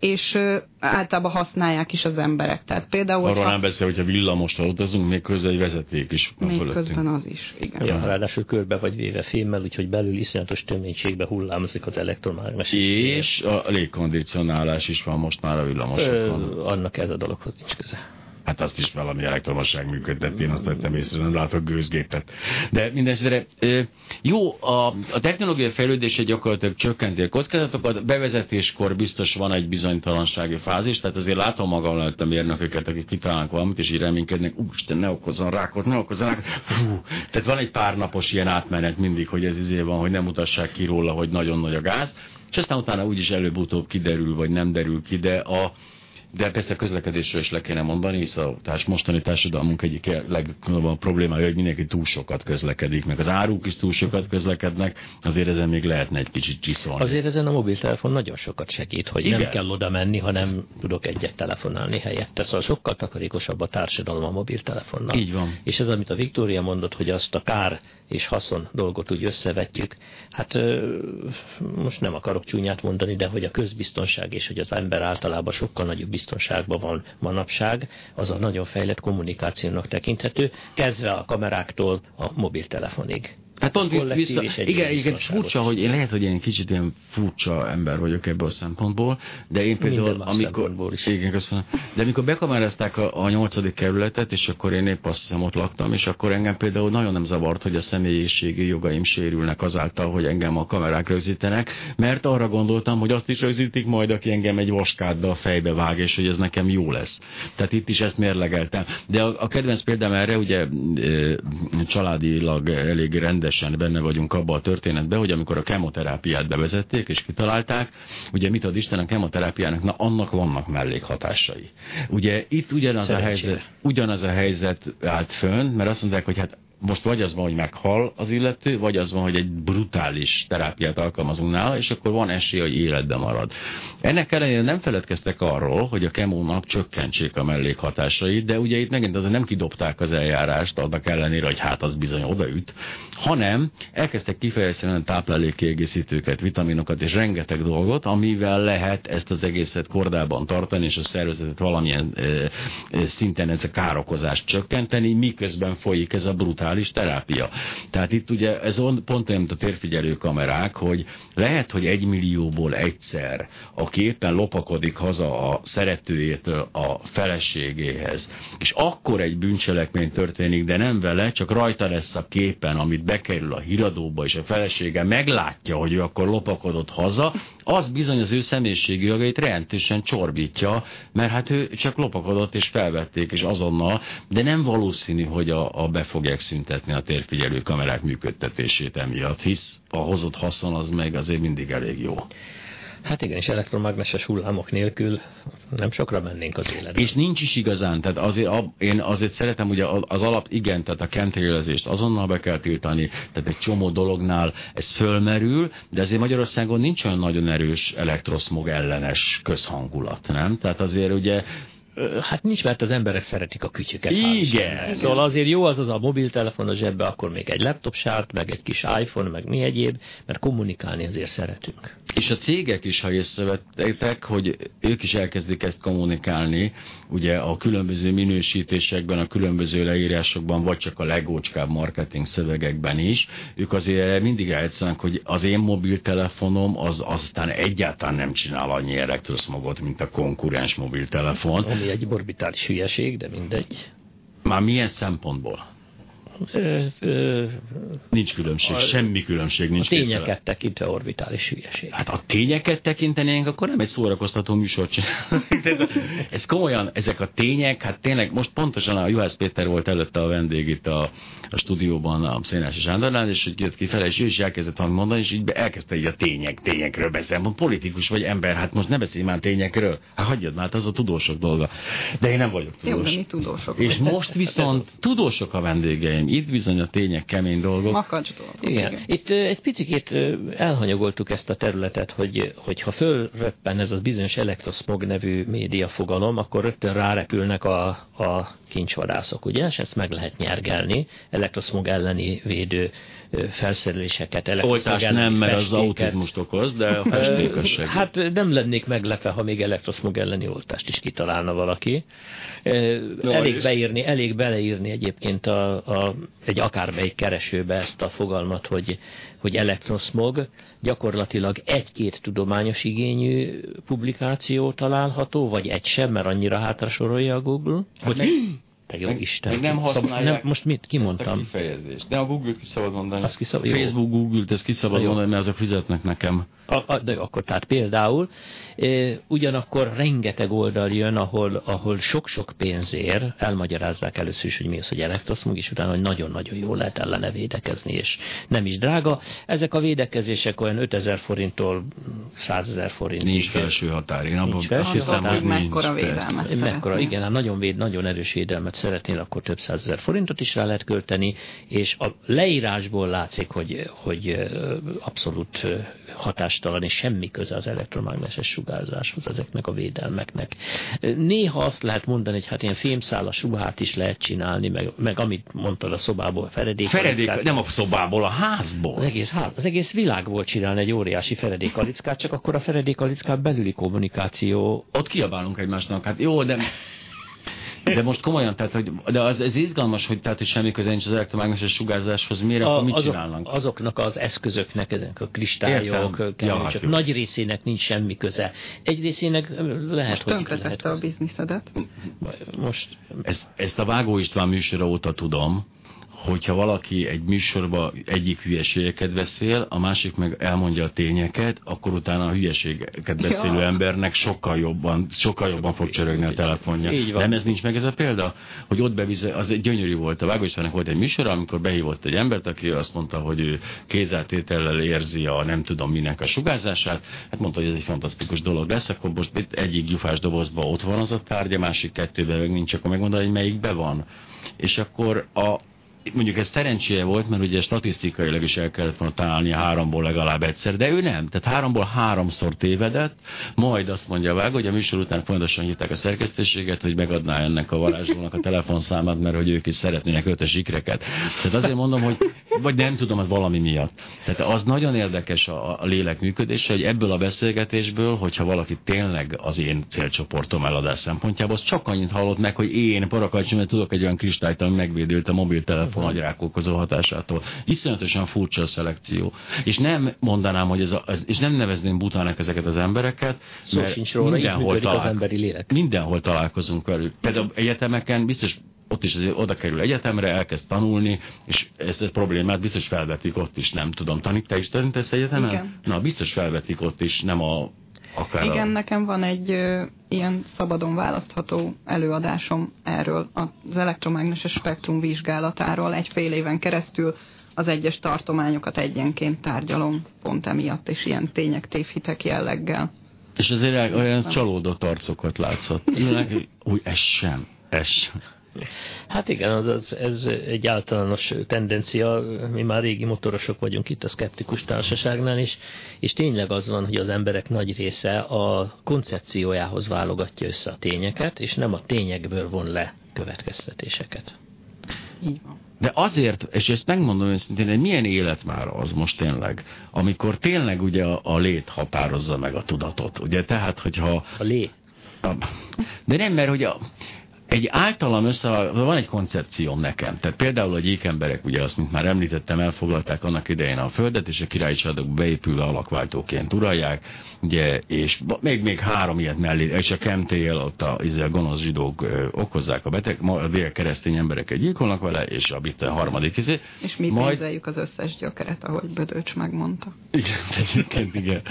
és általában használják is az emberek. Tehát például, Arról hogyha nem beszél, hogyha villamosra utazunk, még közben egy vezeték is még fölöttünk. közben az is, igen. Ja, ráadásul körbe vagy véve fémmel, úgyhogy belül iszonyatos töménységbe hullámzik az elektromágneses. És a légkondicionálás is van most már a villamosokon. Ö, annak ez a dologhoz nincs köze. Hát azt is valami elektromosság működtet, én azt vettem észre, nem látok gőzgépet. De mindenesetre ö, jó, a, a technológiai fejlődése gyakorlatilag csökkenti a kockázatokat, bevezetéskor biztos van egy bizonytalansági fázis, tehát azért látom magam előtt a mérnököket, akik kitalálnak valamit, és így reménykednek, úristen, ne okozzon rákot, ne okozzon rákot. Fú, tehát van egy pár napos ilyen átmenet mindig, hogy ez izé van, hogy nem mutassák ki róla, hogy nagyon nagy a gáz, és aztán utána úgyis előbb-utóbb kiderül, vagy nem derül ki, de a, de persze a közlekedésről is le kéne mondani, hisz a társ, mostani társadalmunk egyik legnagyobb problémája, hogy mindenki túl sokat közlekedik, meg az áruk is túl sokat közlekednek, azért ezen még lehetne egy kicsit csiszolni. Azért ezen a mobiltelefon nagyon sokat segít, hogy Igen. nem kell oda menni, hanem tudok egyet telefonálni helyette. Szóval sokkal takarékosabb a társadalom a mobiltelefonnal. Így van. És ez, amit a Viktória mondott, hogy azt a kár és haszon dolgot úgy összevetjük, hát most nem akarok csúnyát mondani, de hogy a közbiztonság és hogy az ember általában sokkal nagyobb biztonságban van manapság, az a nagyon fejlett kommunikációnak tekinthető, kezdve a kameráktól a mobiltelefonig. Hát pont vissza, igen, biztonságot. furcsa, hogy én lehet, hogy én kicsit ilyen furcsa ember vagyok ebből a szempontból, de én például, amikor, is. igen, köszönöm, de amikor bekamerázták a, a nyolcadik kerületet, és akkor én épp azt hiszem ott laktam, és akkor engem például nagyon nem zavart, hogy a személyiségi jogaim sérülnek azáltal, hogy engem a kamerák rögzítenek, mert arra gondoltam, hogy azt is rögzítik majd, aki engem egy vaskádba a fejbe vág, és hogy ez nekem jó lesz. Tehát itt is ezt mérlegeltem. De a, a kedvenc példám erre, ugye családilag elég rendesen benne vagyunk abba a történetben, hogy amikor a kemoterápiát bevezették és kitalálták, ugye mit ad Isten a kemoterápiának, na annak vannak mellékhatásai. Ugye itt ugyanaz a Szerencsére. helyzet, ugyanaz a helyzet állt fönn, mert azt mondták, hogy hát most vagy az van, hogy meghal az illető, vagy az van, hogy egy brutális terápiát alkalmazunk nála, és akkor van esély, hogy életben marad. Ennek ellenére nem feledkeztek arról, hogy a kemónak csökkentsék a mellékhatásait, de ugye itt megint azért nem kidobták az eljárást, annak ellenére, hogy hát az bizony odaüt, hanem elkezdtek kifejezeni táplálékkiegészítőket, vitaminokat és rengeteg dolgot, amivel lehet ezt az egészet kordában tartani, és a szervezetet valamilyen e, e, szinten ez a károkozást csökkenteni, miközben folyik ez a brutális terápia. Tehát itt ugye ez pont olyan, mint a térfigyelő kamerák, hogy lehet, hogy egy millióból egyszer, aki éppen lopakodik haza a szeretőjétől a feleségéhez, és akkor egy bűncselekmény történik, de nem vele, csak rajta lesz a képen, amit bekerül a híradóba, és a felesége meglátja, hogy ő akkor lopakodott haza, az bizony az ő személyiségi jogait rendszerűen csorbítja, mert hát ő csak lopakodott és felvették, és azonnal, de nem valószínű, hogy a, a be fogják szüntetni a térfigyelő kamerák működtetését emiatt, hisz a hozott haszon az meg azért mindig elég jó. Hát igen, és elektromágneses hullámok nélkül nem sokra mennénk az életben. És nincs is igazán, tehát azért, én azért szeretem, ugye az alap, igen, tehát a kentrélezést azonnal be kell tiltani, tehát egy csomó dolognál ez fölmerül, de azért Magyarországon nincs olyan nagyon erős elektroszmog ellenes közhangulat, nem? Tehát azért ugye Hát nincs, mert az emberek szeretik a kütyüket. Igen. Szóval azért jó az az a mobiltelefon a zsebbe, akkor még egy laptop sárt, meg egy kis iPhone, meg mi egyéb, mert kommunikálni azért szeretünk. És a cégek is, ha észrevettek, hogy ők is elkezdik ezt kommunikálni, ugye a különböző minősítésekben, a különböző leírásokban, vagy csak a legócskább marketing szövegekben is, ők azért mindig elszállnak, hogy az én mobiltelefonom az aztán egyáltalán nem csinál annyi elektroszmogot, mint a konkurens mobiltelefon. Ami egy orbitális hülyeség, de mindegy. Már milyen szempontból? Ö, ö, nincs különbség, a, semmi különbség nincs. A tényeket kételen. tekintve orbitális hülyeség. Hát a tényeket tekintenénk, akkor nem egy szórakoztató műsort [laughs] ez, ez komolyan, ezek a tények, hát tényleg most pontosan a Juhász Péter volt előtte a vendég itt a, a stúdióban, a Szénási Sándornál, és hogy jött ki fel, és ő is elkezdett mondani, és így elkezdte így a tények, tényekről beszélni. Mondom, politikus vagy ember, hát most ne beszélj már tényekről. Hát hagyjad már, hát az a tudósok dolga. De én nem vagyok tudós. Jó, mi tudósok. És most viszont tudósok a vendégeim itt bizony a tények kemény dolgok. Makacs dolgok. Igen. igen. Itt egy picit elhanyagoltuk ezt a területet, hogy, hogy ha fölröppen ez az bizonyos elektroszmog nevű média fogalom, akkor rögtön rárepülnek a, a kincsvadászok, ugye? És ezt meg lehet nyergelni. Elektroszmog elleni védő felszereléseket, Oltás nem, mert az autizmust okoz, de a festékes Hát nem lennék meglepve, ha még elektroszmog elleni oltást is kitalálna valaki. No, elég beírni, elég beleírni egyébként a, a, egy akármelyik keresőbe ezt a fogalmat, hogy, hogy elektroszmog. Gyakorlatilag egy-két tudományos igényű publikáció található, vagy egy sem, mert annyira hátra sorolja a Google. Hát hogy, meg, te jó meg, Isten. Meg nem használják nem, most mit kimondtam? A kifejezést. De a Google ki szabad mondani. Azt kiszab, Facebook, Google-t, ezt ki szabad mondani, mert azok fizetnek nekem. A, a, de akkor tehát például, e, ugyanakkor rengeteg oldal jön, ahol, ahol sok-sok pénzért elmagyarázzák először is, hogy mi az, hogy elektroszmog, és utána, hogy nagyon-nagyon jól lehet ellene védekezni, és nem is drága. Ezek a védekezések olyan 5000 forinttól 100 ezer forintig. Nincs felső határ. Én abban azt hiszem, hogy mekkora védelmet Mekkora, igen, hát nagyon, véd, nagyon erős védelmet szeretnél, akkor több százezer forintot is rá lehet költeni, és a leírásból látszik, hogy, hogy abszolút hatástalan, és semmi köze az elektromágneses sugárzáshoz ezeknek a védelmeknek. Néha azt lehet mondani, hogy hát ilyen fémszálas ruhát is lehet csinálni, meg, meg amit mondtad a szobából, feredék. Feredék, nem a szobából, a házból. Az egész, ház, az egész világból csinálni egy óriási feredékalickát, csak akkor a feredékalickát belüli kommunikáció. Ott kiabálunk egymásnak, hát jó, de de most komolyan, tehát, hogy, de az, ez izgalmas, hogy, tehát, hogy semmi köze nincs az elektromágneses sugárzáshoz, miért, a, akkor mit azok, csinálnak? Azoknak az eszközöknek, ezek a kristályok, ja, hát nagy részének nincs semmi köze. Egy részének lehet, most hogy... Tönkretette a bizniszedet. Most... Ezt, ezt a Vágó István műsora óta tudom, hogyha valaki egy műsorba egyik hülyeségeket beszél, a másik meg elmondja a tényeket, akkor utána a hülyeségeket beszélő ja. embernek sokkal jobban, sokkal jobban fog csörögni a telefonja. Így van. Nem ez nincs meg ez a példa? Hogy ott bevize, az egy gyönyörű volt. A Vágóistának volt egy műsor, amikor behívott egy embert, aki azt mondta, hogy ő kézáltétellel érzi a nem tudom minek a sugárzását. Hát mondta, hogy ez egy fantasztikus dolog lesz, akkor most egyik gyufás dobozban ott van az a tárgya, másik kettőben meg nincs, akkor megmondani, hogy melyikbe van. És akkor a, mondjuk ez szerencséje volt, mert ugye statisztikailag is el kellett volna találni háromból legalább egyszer, de ő nem. Tehát háromból háromszor tévedett, majd azt mondja vág, hogy a műsor után folyamatosan hívták a szerkesztőséget, hogy megadná ennek a varázslónak a telefonszámát, mert hogy ők is szeretnének ötös ikreket. Tehát azért mondom, hogy vagy nem tudom, hogy valami miatt. Tehát az nagyon érdekes a, a lélek működése, hogy ebből a beszélgetésből, hogyha valaki tényleg az én célcsoportom eladás szempontjából, az csak annyit hallott meg, hogy én parakajcsom, mert tudok egy olyan kristályt, ami megvédült a mobiltelefon agyrák okozó hatásától. Iszonyatosan furcsa a szelekció. És nem mondanám, hogy ez, a, ez és nem nevezném butának ezeket az embereket, Szó mert sincs róla, mindenhol, talál, az emberi lélek. mindenhol találkozunk velük. Például egyetemeken biztos ott is oda kerül egyetemre, elkezd tanulni, és ezt a problémát biztos felvetik ott is, nem tudom. Tanít, te is tanítasz egyetemen? Igen. Na, biztos felvetik ott is, nem a akár Igen, a... nekem van egy ö, ilyen szabadon választható előadásom erről, az elektromágneses spektrum vizsgálatáról. Egy fél éven keresztül az egyes tartományokat egyenként tárgyalom pont emiatt, és ilyen tények, tévhitek jelleggel. És azért olyan csalódott arcokat látszott. Úgy, ez sem, ez sem. Hát igen, az, az, ez egy általános tendencia, mi már régi motorosok vagyunk itt a szkeptikus társaságnál is, és tényleg az van, hogy az emberek nagy része a koncepciójához válogatja össze a tényeket, és nem a tényekből von le következtetéseket. Így van. De azért, és ezt megmondom őszintén, hogy milyen élet már az most tényleg, amikor tényleg ugye a, a lét határozza meg a tudatot, ugye, tehát, hogyha... A lé. De nem, mert hogy a, egy általam össze, van egy koncepcióm nekem. Tehát például a gyékemberek, ugye azt, mint már említettem, elfoglalták annak idején a földet, és a királyi családok beépülve alakváltóként uralják, ugye, és még, még három ilyet mellé, és a kemtél, ott a, izé, a gonosz zsidók ö, okozzák a beteg, a keresztény embereket gyilkolnak vele, és a bitte harmadik izé. És mi majd... pénzeljük az összes gyökeret, ahogy Bödöcs megmondta. Igen, [laughs] egyébként igen.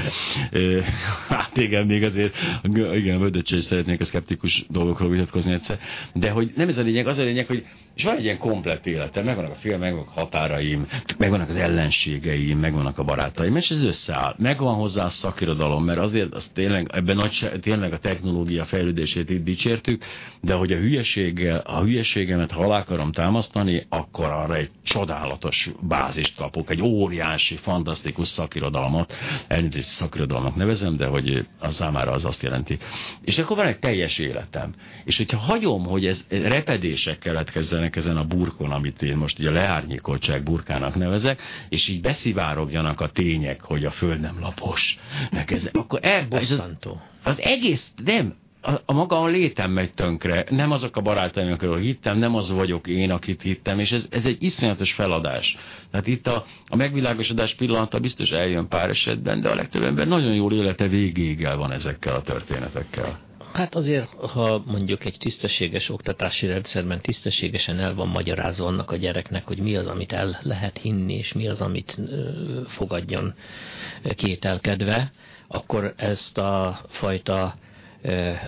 hát igen, még azért, igen, Bödöcs is szeretnék a szkeptikus dolgokról vitatkozni egyszer. De hogy nem ez a lényeg, az a lényeg, hogy és van egy ilyen komplett életem, megvannak a film, megvannak a határaim, megvannak az ellenségeim, megvannak a barátaim, és ez összeáll. Megvan hozzá a szakirodalom, mert azért az tényleg, ebben nagy, tényleg a technológia fejlődését itt dicsértük, de hogy a hülyeséggel, a hülyeségemet, ha alá akarom támasztani, akkor arra egy csodálatos bázist kapok, egy óriási, fantasztikus szakirodalmat, elnézést szakirodalmak nevezem, de hogy az számára az azt jelenti. És akkor van egy teljes életem. És hogyha hagyom, hogy ez repedések keletkezzenek ezen a burkon, amit én most ugye leárnyékoltság burkának nevezek, és így beszivárogjanak a tények, hogy a föld nem lapos. Ez, akkor el, az, az egész, nem, a, a maga a létem megy tönkre, nem azok a barátaim, akikről hittem, nem az vagyok én, akit hittem, és ez, ez egy iszonyatos feladás. Tehát itt a, a megvilágosodás pillanata biztos eljön pár esetben, de a legtöbb ember nagyon jól élete végéig el van ezekkel a történetekkel. Hát azért, ha mondjuk egy tisztességes oktatási rendszerben tisztességesen el van magyarázva annak a gyereknek, hogy mi az, amit el lehet hinni, és mi az, amit fogadjon kételkedve, akkor ezt a fajta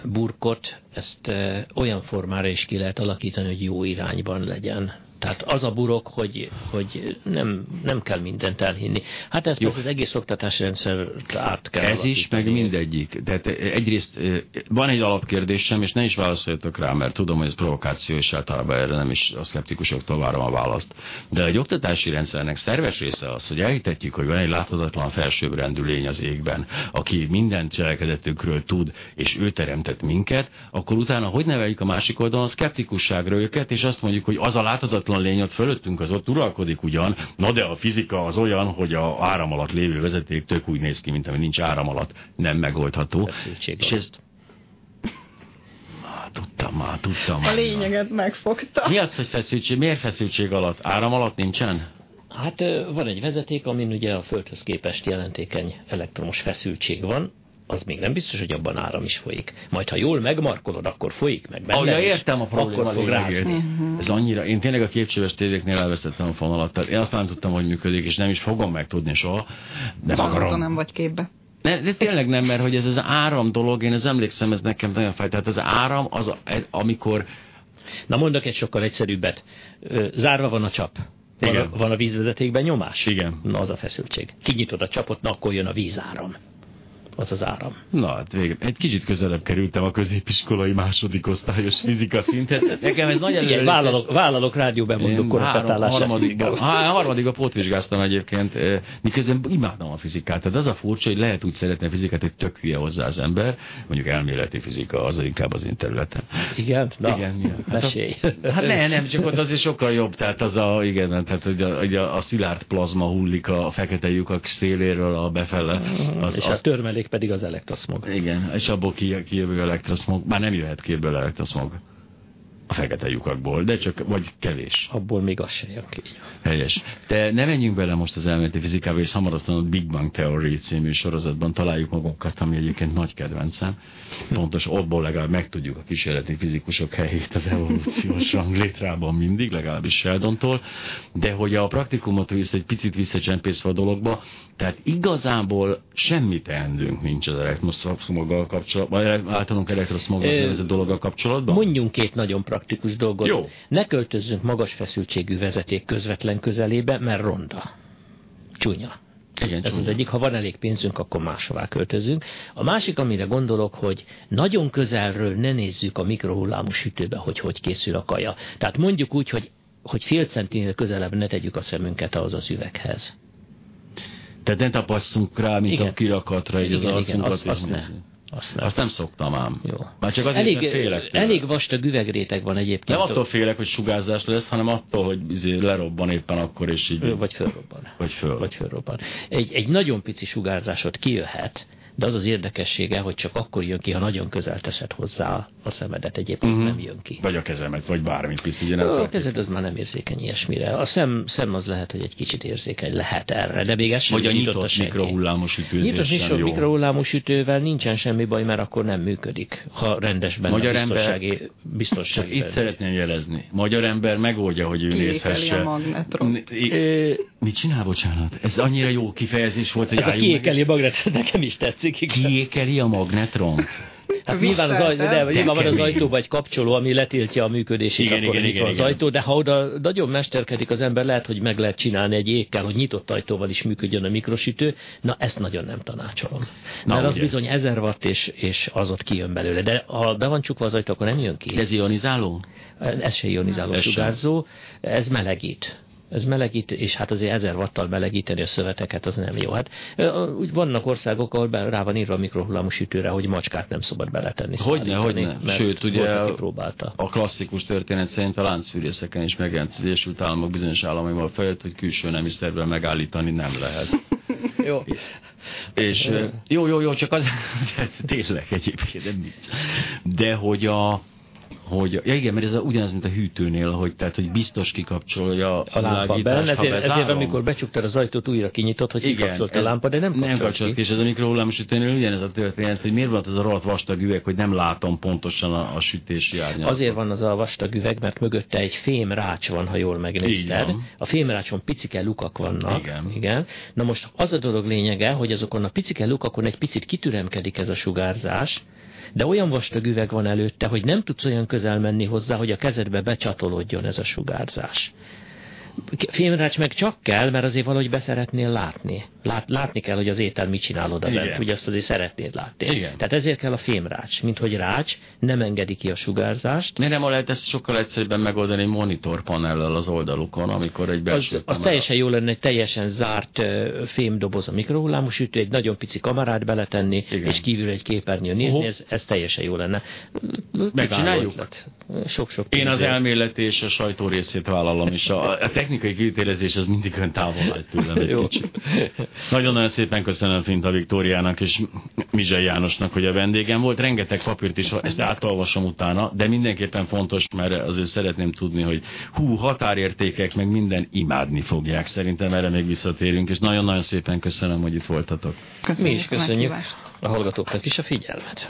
burkot, ezt olyan formára is ki lehet alakítani, hogy jó irányban legyen. Tehát az a burok, hogy, hogy nem, nem kell mindent elhinni. Hát ez az egész oktatási rendszer át kell. Ez is, meg mindegyik. Tehát egyrészt van egy alapkérdésem, és ne is válaszoljatok rá, mert tudom, hogy ez provokáció, és általában erre nem is a szkeptikusoktól várom a választ. De egy oktatási rendszernek szerves része az, hogy elhitetjük, hogy van egy láthatatlan felsőbbrendű lény az égben, aki minden cselekedetükről tud, és ő teremtett minket, akkor utána hogy neveljük a másik oldalon a szkeptikusságra őket, és azt mondjuk, hogy az a láthatatlan láthatatlan lény ott fölöttünk, az ott uralkodik ugyan, na de a fizika az olyan, hogy a áram alatt lévő vezeték tök úgy néz ki, mint ami nincs áram alatt, nem megoldható. És ez Már tudtam, már tudtam. A lényeget megfogta. Mi az, hogy feszültség? Miért feszültség alatt? Áram alatt nincsen? Hát van egy vezeték, amin ugye a Földhöz képest jelentékeny elektromos feszültség van, az még nem biztos, hogy abban áram is folyik. Majd ha jól megmarkolod, akkor folyik meg benne. Ja, értem a probléma akkor fog. Uh-huh. Ez annyira, én tényleg a képcsöves tévéknél elvesztettem a fonalat, tehát én azt nem tudtam, hogy működik, és nem is fogom megtudni soha. De akarom. nem vagy képbe. De, de tényleg nem, mert hogy ez az áram dolog, én ez emlékszem, ez nekem nagyon fáj. Tehát az áram, az, amikor... Na mondok egy sokkal egyszerűbbet. Zárva van a csap. Van, Igen. a, van a vízvezetékben nyomás? Igen. Na az a feszültség. Kinyitod a csapot, na akkor jön a vízáram az az áram. Na, hát végre. Egy kicsit közelebb kerültem a középiskolai második osztályos fizika szintet. [laughs] Nekem ez nagy Igen, előre. vállalok, vállalok rádióbemondó korokatálás. harmadikban, há, harmadikban pótvizsgáztam egyébként, eh, miközben imádom a fizikát. Tehát az a furcsa, hogy lehet úgy szeretni a fizikát, hogy tök hülye hozzá az ember, mondjuk elméleti fizika, az inkább az én területem. Igen? Na, Igen, igen. Hát a- mesélj. [laughs] Hát ne, nem, csak ott azért sokkal jobb, tehát az a, igen, tehát hogy a, hogy a, a szilárd plazma hullik a fekete lyukak széléről a befele. Az, és az, a törmelék pedig az elektroszmog. igen, és abból ki, kijövő elektroszmog, már nem jöhet ki ebből elektroszmog a fekete lyukakból, de csak, vagy kevés. Abból még az se jön ki. Helyes. De ne menjünk bele most az elméleti fizikába, és hamarosan a Big Bang Theory című sorozatban találjuk magunkat, ami egyébként nagy kedvencem. Pontos, abból legalább megtudjuk a kísérleti fizikusok helyét az evolúciós [laughs] ranglétrában mindig, legalábbis Sheldontól, de hogy a praktikumot vissza, egy picit visszacsempészve a dologba, tehát igazából semmi teendőnk nincs az elektroszmoggal kapcsolatban, általunk elektroszmoggal nevezett dologgal kapcsolatban. Mondjunk két nagyon praktikus dolgot. Jó. Ne költözzünk magas feszültségű vezeték közvetlen közelébe, mert ronda. Csúnya. Igen, Ez az egyik, ha van elég pénzünk, akkor máshová költözünk. A másik, amire gondolok, hogy nagyon közelről ne nézzük a mikrohullámú sütőbe, hogy hogy készül a kaja. Tehát mondjuk úgy, hogy hogy fél centinél közelebb ne tegyük a szemünket ahhoz az üveghez. Tehát ne tapasszunk rá, mint Igen. a kirakatra, így az Igen, igen, arcunkat. azt és- ne. Azt nem. Azt nem szoktam ám. Jó. Már csak azért, elég, mert félek tőle. elég vastag üvegréteg van egyébként. Nem attól félek, hogy sugárzás lesz, hanem attól, hogy izé lerobban éppen akkor, és így... Vagy fölrobban. Vagy föl. Vagy fölrobban. Egy, egy nagyon pici sugárzásod kijöhet, de az az érdekessége, hogy csak akkor jön ki, ha nagyon közel teszed hozzá a szemedet, egyébként uh-huh. nem jön ki. Vagy a kezemet, vagy bármit visz, ugye nem A kezed az már nem érzékeny ilyesmire. A szem, szem az lehet, hogy egy kicsit érzékeny lehet erre, de még ez sem Vagy a nyitott mikrohullámos ütőzés Nyitott sem mikro, jó. mikrohullámú sütővel nincsen semmi baj, mert akkor nem működik, ha rendesben Magyar a ember- biztonsági, Csak biztonsági itt szeretném jelezni. Magyar ember megoldja, hogy ő nézhesse. Mit csinál, bocsánat? Ez annyira jó kifejezés volt, hogy Ez a kiékeli magnet, nekem is tetszik. Igen. Kiékeli a magnetront. [laughs] Hát nyilván, az, aj, Viseltem. de, nyilván van az kemény. ajtóba egy kapcsoló, ami letiltja a működését, Igen, akkor igen, igen, az igen. ajtó, de ha oda nagyon mesterkedik az ember, lehet, hogy meg lehet csinálni egy ékkel, hogy nyitott ajtóval is működjön a mikrosütő. Na, ezt nagyon nem tanácsolom. Na, Mert az ugye. bizony 1000 watt, és, és az ott kijön belőle. De ha be van csukva az ajtó, akkor nem jön ki. Ez ionizáló? Ez se ionizáló Ez sugárzó, ez melegít. Ez melegít, és hát azért ezer wattal melegíteni a szöveteket, az nem jó. Hát úgy vannak országok, ahol rá van írva a mikrohullámú sütőre, hogy macskát nem szabad beletenni. Hogyne, hogyne. Sőt, ugye próbálta. A klasszikus történet szerint a láncfűrészeken is megjelent az Egyesült Államok bizonyos államaival felett, hogy külső nemi szervvel megállítani nem lehet. [laughs] Jó. És jó, jó, jó, csak az, [laughs] tényleg egyébként. De hogy a, hogy, ja igen, mert ez a, ugyanaz, mint a hűtőnél, hogy, tehát, hogy biztos kikapcsolja A lámpa világítást, benne, ezért, ezért bezárom. amikor becsuktad az ajtót, újra kinyitott, hogy kikapcsolt a lámpa, de nem nem kapcsolt kapcsolt ki. És ez a mikrohullámos ütőnél ugyanez a történet, hogy miért van az a rohadt vastag üveg, hogy nem látom pontosan a, a sütési árnyalatot. Azért van az a vastag üveg, mert mögötte egy fém rács van, ha jól megnézted. A fémrácson picike lukak vannak. Igen. Igen. Na most az a dolog lényege, hogy azokon a picike lukakon egy picit kitüremkedik ez a sugárzás, de olyan vastag üveg van előtte, hogy nem tudsz olyan közel menni hozzá, hogy a kezedbe becsatolódjon ez a sugárzás. Fémrács meg csak kell, mert azért valahogy beszeretnél látni. Lát, látni kell, hogy az étel mit csinál oda bent, ugye azt azért szeretnéd látni. Igen. Tehát ezért kell a fémrács, mint hogy rács, nem engedi ki a sugárzást, Miért nem lehet ezt sokkal egyszerűbben megoldani egy monitorpanellel az oldalukon, amikor egy belső az, az teljesen jó lenne egy teljesen zárt fémdoboz a mikrohullámú sütő, egy nagyon pici kamerát beletenni, Igen. és kívül egy képernyő nézni, Oho. ez, ez teljesen jó lenne. Megcsináljuk? Sok-sok Én az pénzért. elmélet és a sajtó részét vállalom, és a, a technikai kivitelezés az mindig ön távol áll tőlem egy kicsit. Nagyon-nagyon szépen köszönöm Finta Viktóriának és Mizsai Jánosnak, hogy a vendégem volt. Rengeteg papírt is, ezt átolvasom utána, de mindenképpen fontos, mert azért szeretném tudni, hogy hú, határértékek, meg minden imádni fogják. Szerintem erre még visszatérünk, és nagyon-nagyon szépen köszönöm, hogy itt voltatok. Mi Köszönjük is a köszönjük a hallgatóknak is a figyelmet.